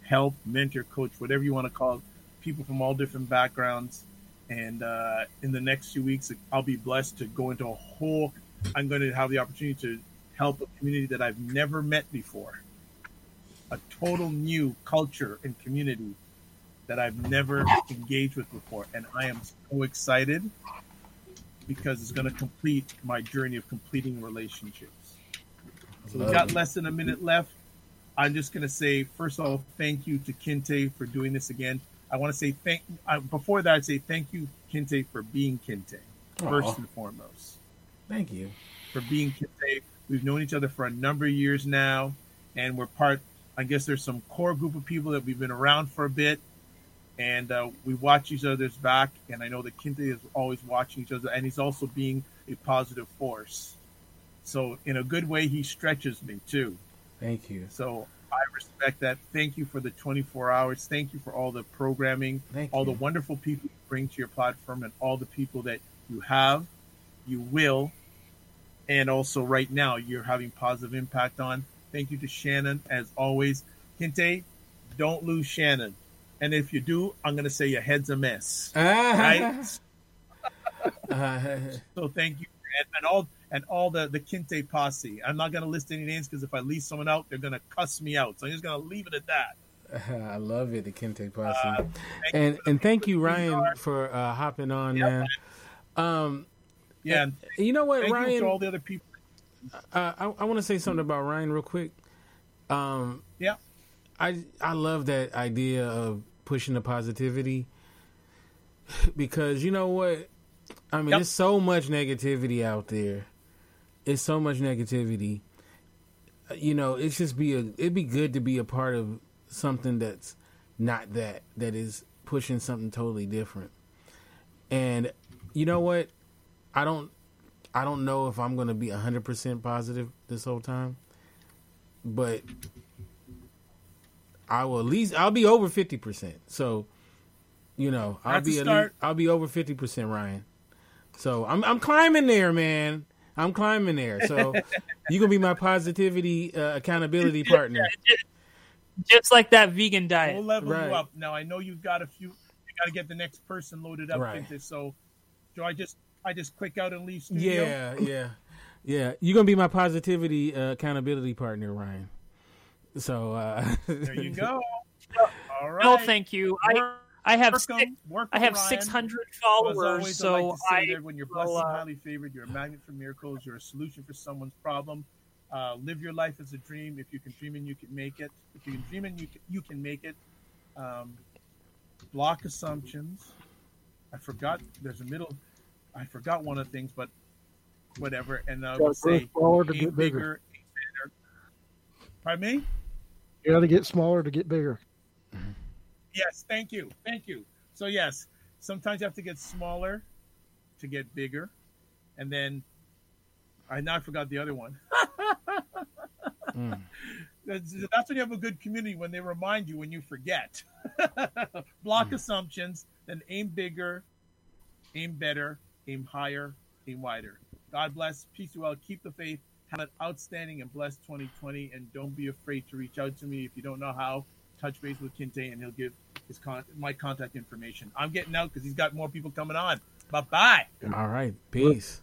help, mentor, coach, whatever you want to call it, people from all different backgrounds. And uh, in the next few weeks, I'll be blessed to go into a whole. I'm going to have the opportunity to help a community that I've never met before. A total new culture and community that I've never engaged with before. And I am so excited because it's going to complete my journey of completing relationships. So we've got less than a minute left. I'm just going to say, first of all, thank you to Kinte for doing this again. I want to say thank. Uh, before that, I'd say thank you, Kinte, for being Kinte, first Aw. and foremost Thank you. for being Kinte. We've known each other for a number of years now, and we're part. I guess there's some core group of people that we've been around for a bit, and uh, we watch each other's back. And I know that Kinte is always watching each other, and he's also being a positive force. So in a good way, he stretches me too. Thank you. So I respect that. Thank you for the 24 hours. Thank you for all the programming, Thank all you. the wonderful people you bring to your platform, and all the people that you have, you will, and also right now you're having positive impact on. Thank you to Shannon as always. Kinte, don't lose Shannon. And if you do, I'm going to say your head's a mess. Right? Uh, So thank you, and, and all and all the the Kinte posse. I'm not going to list any names because if I leave someone out, they're going to cuss me out. So I'm just going to leave it at that. I love it, the Kinte Posse. Uh, and you and thank you, Ryan, for uh, hopping on, Yeah, man. Um, Yeah, and you know what, you Ryan? to all the other people. uh, I, I want to say something about Ryan real quick. Um, Yeah, I I love that idea of pushing the positivity because you know what I mean. Yep. There's so much negativity out there. It's so much negativity. Uh, You know, it's just be a. It'd be good to be a part of something that's not that. That is pushing something totally different. And you know what? I don't. I don't know if I'm going to be 100% positive this whole time, but I will at least I'll be over 50%. So, you know, I'll be at least, I'll be over 50% Ryan. So, I'm I'm climbing there, man. I'm climbing there. So, you're going to be my positivity uh, accountability partner. Just like that vegan diet. we'll level Right. you up. Now I know you've got a few. You got to get the next person loaded up. Right. Into, so, do I just I just click out and leave studio? Yeah, yeah. Yeah, you're going to be my positivity uh, accountability partner, Ryan. So, uh There you go. All right. No, thank you. I Work- I have work six, 'em, work I have 'em, Ryan. 600 followers, always, I so like to say I that when you're blessed and uh, highly favored, you're a magnet for miracles. You're a solution for someone's problem. Uh, live your life as a dream. If you can dream and you can make it. If you can dream and you can, you can make it. Um, block assumptions. I forgot. There's a middle. I forgot one of the things, but whatever. And I Gotta would say, grow smaller to get bigger. bigger, aim. Pardon me? You got to get smaller to get bigger. Yes, thank you, thank you. So yes, sometimes you have to get smaller to get bigger, and then I now forgot the other one. Mm. That's, that's when you have a good community when they remind you when you forget. Block assumptions, then aim bigger, aim better, aim higher, aim wider. God bless, peace to all. Keep the faith. Have an outstanding and blessed 2020, and don't be afraid to reach out to me if you don't know how. Touch base with Kinte, and he'll give his con- my contact information. I'm getting out because he's got more people coming on. Bye bye. All right. Peace.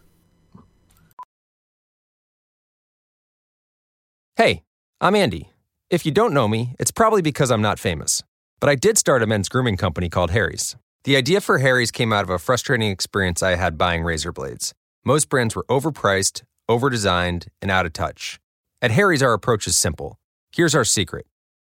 Hey, I'm Andy. If you don't know me, it's probably because I'm not famous. But I did start a men's grooming company called Harry's. The idea for Harry's came out of a frustrating experience I had buying razor blades. Most brands were overpriced, overdesigned, and out of touch. At Harry's, our approach is simple. Here's our secret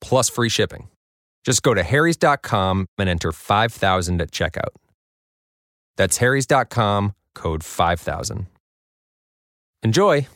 plus free shipping. Just go to harrys.com and enter 5000 at checkout. That's harrys.com, code 5000. Enjoy!